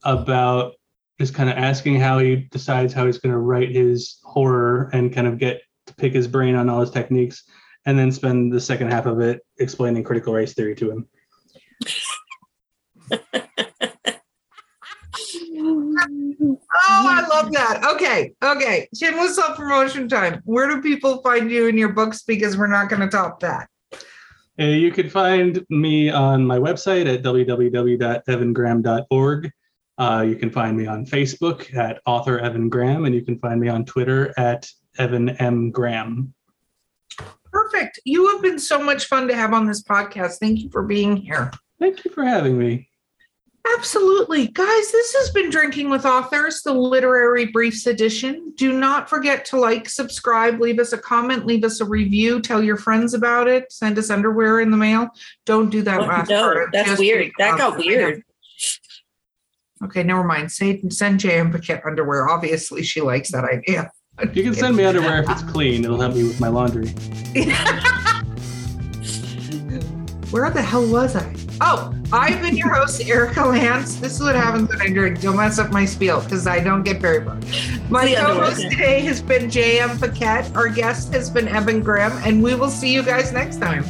[SPEAKER 3] about just kind of asking how he decides how he's going to write his horror and kind of get to pick his brain on all his techniques and then spend the second half of it explaining critical race theory to him. *laughs*
[SPEAKER 2] oh, I love that. Okay. Okay. Shameless self promotion time. Where do people find you in your books? Because we're not going to top that.
[SPEAKER 3] Uh, you can find me on my website at www.evangraham.org. Uh, you can find me on Facebook at author Evan Graham, and you can find me on Twitter at Evan M. Graham.
[SPEAKER 2] Perfect. You have been so much fun to have on this podcast. Thank you for being here.
[SPEAKER 3] Thank you for having me.
[SPEAKER 2] Absolutely. Guys, this has been Drinking with Authors, the literary briefs edition. Do not forget to like, subscribe, leave us a comment, leave us a review, tell your friends about it, send us underwear in the mail. Don't do that oh, last
[SPEAKER 4] no, part. That's weird. That got weird.
[SPEAKER 2] Okay, never mind. Say send J.M. Paquette underwear. Obviously, she likes that idea.
[SPEAKER 3] You can send me *laughs* underwear if it's clean. It'll help me with my laundry. *laughs*
[SPEAKER 2] Where the hell was I? Oh, I've been your host, Erika Lance. This is what happens when I drink. Don't mess up my spiel because I don't get very much. My co-host today has been J.M. Paquette. Our guest has been Evan Graham, and we will see you guys next time.